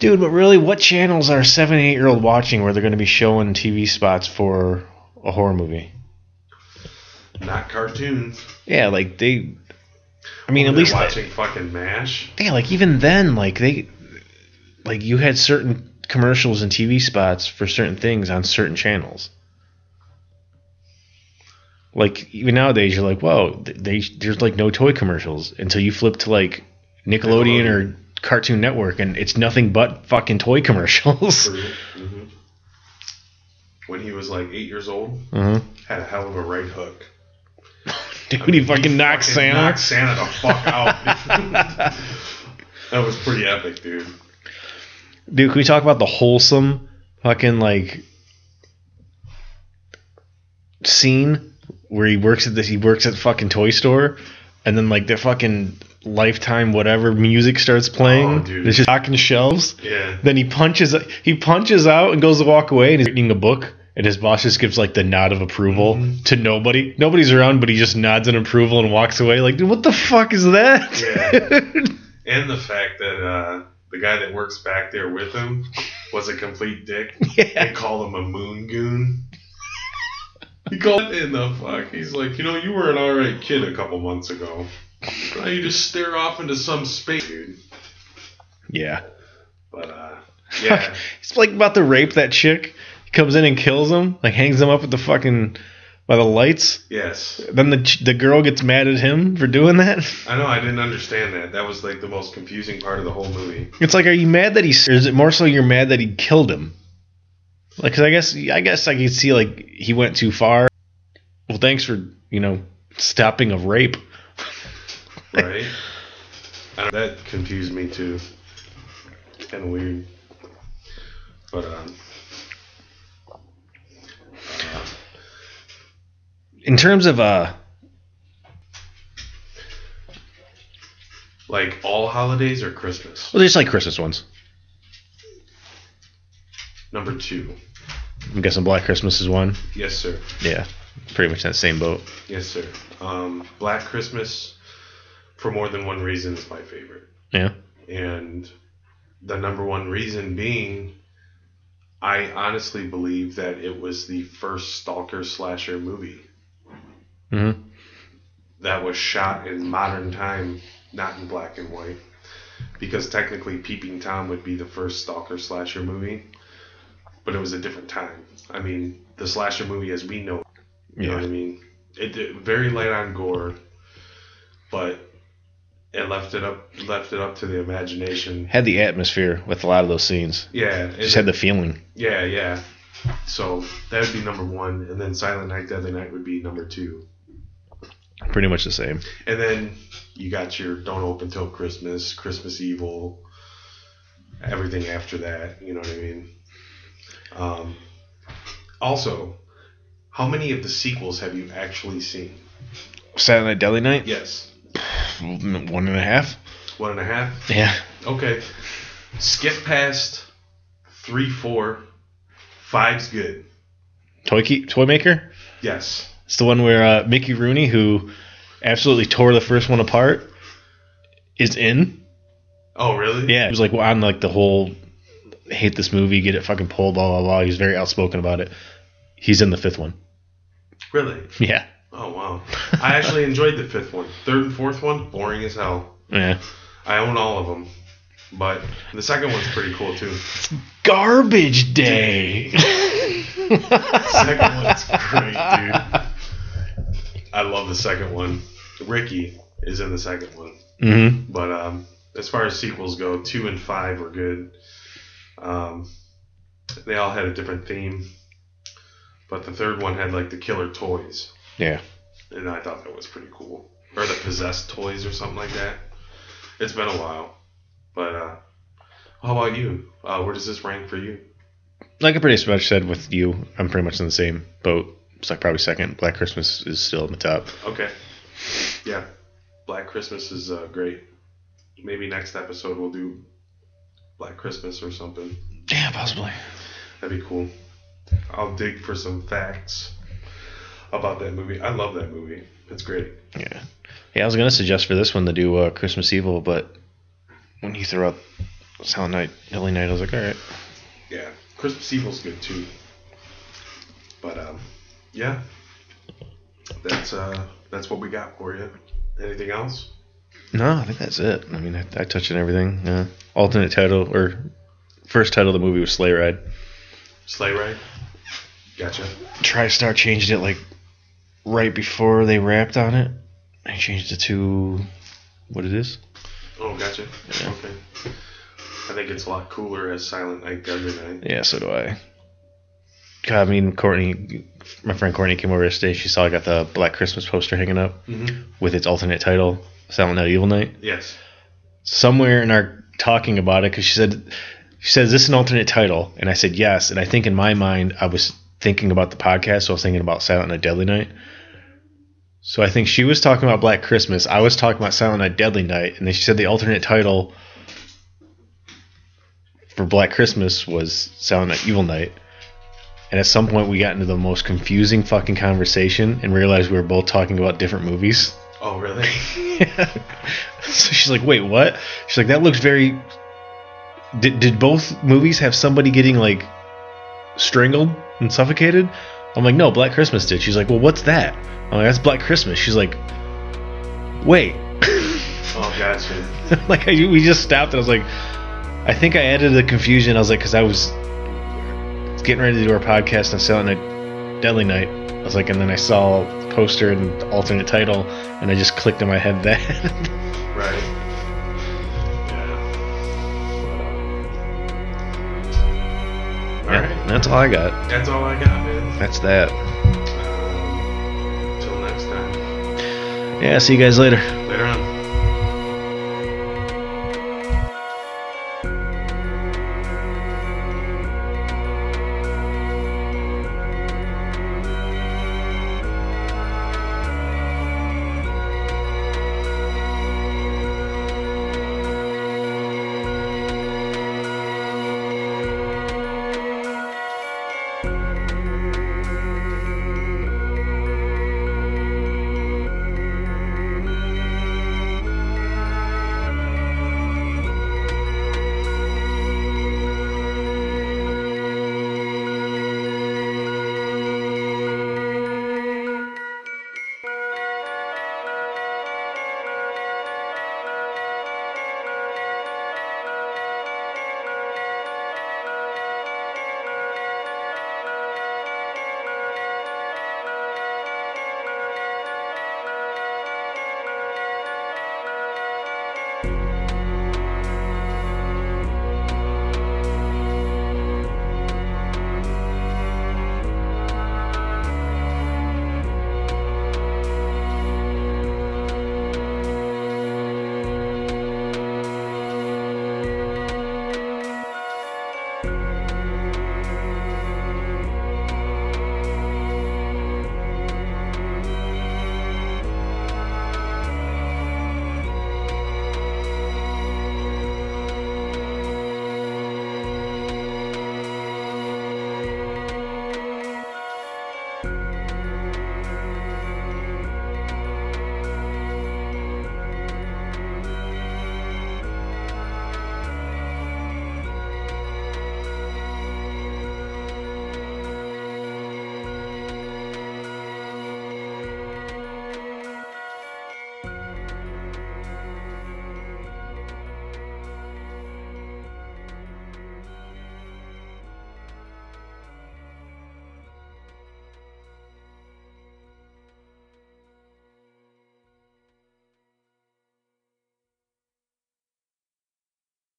Dude, but really, what channels are seven, eight year old watching where they're going to be showing TV spots for a horror movie? Not cartoons. Yeah, like they. I mean, at least watching fucking Mash. yeah, like even then, like they like you had certain commercials and TV spots for certain things on certain channels. Like even nowadays, you're like, whoa, they there's like no toy commercials until you flip to like Nickelodeon, or Cartoon Network, and it's nothing but fucking toy commercials. (laughs) Mhm. When he was like eight years old, uh-huh. had a hell of a right hook. (laughs) Dude, mean, he fucking knocked fucking Santa. knocked Santa the fuck out. (laughs) that was pretty epic, dude. Dude, can we talk about the wholesome fucking like scene where he works at this? He works at the fucking toy store, and then like the fucking lifetime whatever music starts playing. Oh, dude. It's just knocking shelves. Yeah. Then he punches. He punches out and goes to walk away, and he's reading a book. And his boss just gives like the nod of approval Mhm. to nobody. Nobody's around, but he just nods in approval and walks away. Like, dude, what the fuck is that? Yeah. And the fact that uh, the guy that works back there with him was a complete dick. (laughs) yeah. They called him a moon goon. He called in the fuck. He's like, you know, you were an alright kid a couple months ago. Now you just stare off into some space, dude. Yeah. But uh, (laughs) yeah, It's like about to rape that chick. Comes in and kills him, like hangs him up with the fucking by the lights. yes. Then the ch- the girl gets mad at him for doing that. I know. I didn't understand that. That was like the most confusing part of the whole movie. It's like, are you mad that he? Or is it more so you're mad that he killed him? Like, cause I guess I guess I could see like he went too far. Well, thanks for you know stopping a rape. (laughs) right? That confused me too. Kind of weird. But um, In terms of uh, like all holidays or Christmas. well, just like Christmas ones. Number two. I'm guessing Black Christmas is one. Yes, sir. Yeah, pretty much that same boat. Yes, sir. Um, Black Christmas, for more than one reason, is my favorite. Yeah. And the number one reason being, I honestly believe that it was the first stalker slasher movie hmm that was shot in modern time, not in black and white. Because technically, Peeping Tom would be the first stalker slasher movie, but it was a different time. I mean, the slasher movie as we know, it, you know what I mean? It, it very light on gore, but it left it up left it up to the imagination. Had the atmosphere with a lot of those scenes. Yeah, Just had the feeling. yeah, yeah. So that would be number one, and then Silent Night, Deadly Night would be number two. Pretty much the same. And then you got your Don't Open Till Christmas, Christmas Evil, everything after that. You know what I mean? Um, also, how many of the sequels have you actually seen? Saturday Night Deli Night. Yes. One and a half. One and a half? Yeah. Okay. Skip past three, four. Five's good. Toy Key, Toy Maker. Yes. It's the one where uh, Mickey Rooney, who absolutely tore the first one apart, is in. Oh, really? Yeah, he was like well, on like the whole hate this movie, get it fucking pulled, blah blah blah. He was very outspoken about it. He's in the fifth one. Really? Yeah. Oh, wow. I actually (laughs) enjoyed the fifth one. Third and fourth one, boring as hell. Yeah. I own all of them. But the second one's pretty cool, too. Garbage Day. (laughs) second one's great, dude. I love the second one. Ricky is in the second one. hmm But um, as far as sequels go, two and five were good. Um, they all had a different theme. But the third one had like the killer toys. Yeah. And I thought that was pretty cool. Or the possessed toys or something like that. It's been a while. But uh, how about you? Uh, where does this rank for you? Like I pretty much said with you, I'm pretty much in the same boat. It's like probably second. Black Christmas is still in the top. Okay. Yeah. Black Christmas is uh, great. Maybe next episode we'll do Black Christmas or something. Yeah, possibly. That'd be cool. I'll dig for some facts about that movie. I love that movie. It's great. Yeah. Yeah, I was gonna suggest for this one to do uh, Christmas Evil, but when you threw out Silent Night, Deadly Night, I was like, all right. Yeah. Christmas Evil's good too. But um, yeah. That's uh, that's what we got for you. Anything else? No, I think that's it. I mean, I, I touched on everything. Uh, alternate title or first title of the movie was Sleigh Ride. Sleigh ride. Gotcha. TriStar changed it like right before they wrapped on it. I changed it to what it is. Oh, gotcha. Yeah. Okay. I think it's a lot cooler as Silent Night, Deadly Night. Yeah, so do I. I mean, Courtney, my friend Courtney came over yesterday. She saw I got the Black Christmas poster hanging up Mm-hmm. with its alternate title, Silent Night, Evil Night. Yes. Somewhere in our talking about it, because she said, she said, "Is this an alternate title?" And I said, "Yes." And I think in my mind, I was thinking about the podcast, so I was thinking about Silent Night, Deadly Night. So I think she was talking about Black Christmas. I was talking about Silent Night, Deadly Night, and then she said the alternate title for Black Christmas was Silent Night, Evil Night. And at some point, we got into the most confusing fucking conversation and realized we were both talking about different movies. Oh, really? yeah. (laughs) so she's like, "Wait, what?" She's like, "That looks very." Did did both movies have somebody getting like strangled and suffocated? I'm like, "No, Black Christmas did." She's like, "Well, what's that?" I'm like, "That's Black Christmas." She's like, "Wait." oh, gotcha. (laughs) like I, we just stopped and I was like, I think I added the confusion. I was like, because I was getting ready to do our podcast on Silent Night, Deadly Night. I was like, and then I saw the poster and the alternate title, and I just clicked in my head that. (laughs) Right. Yeah. All Yeah, right. That's all I got. That's all I got, man. That's that. Um, Until next time. Yeah, see you guys later. Later on.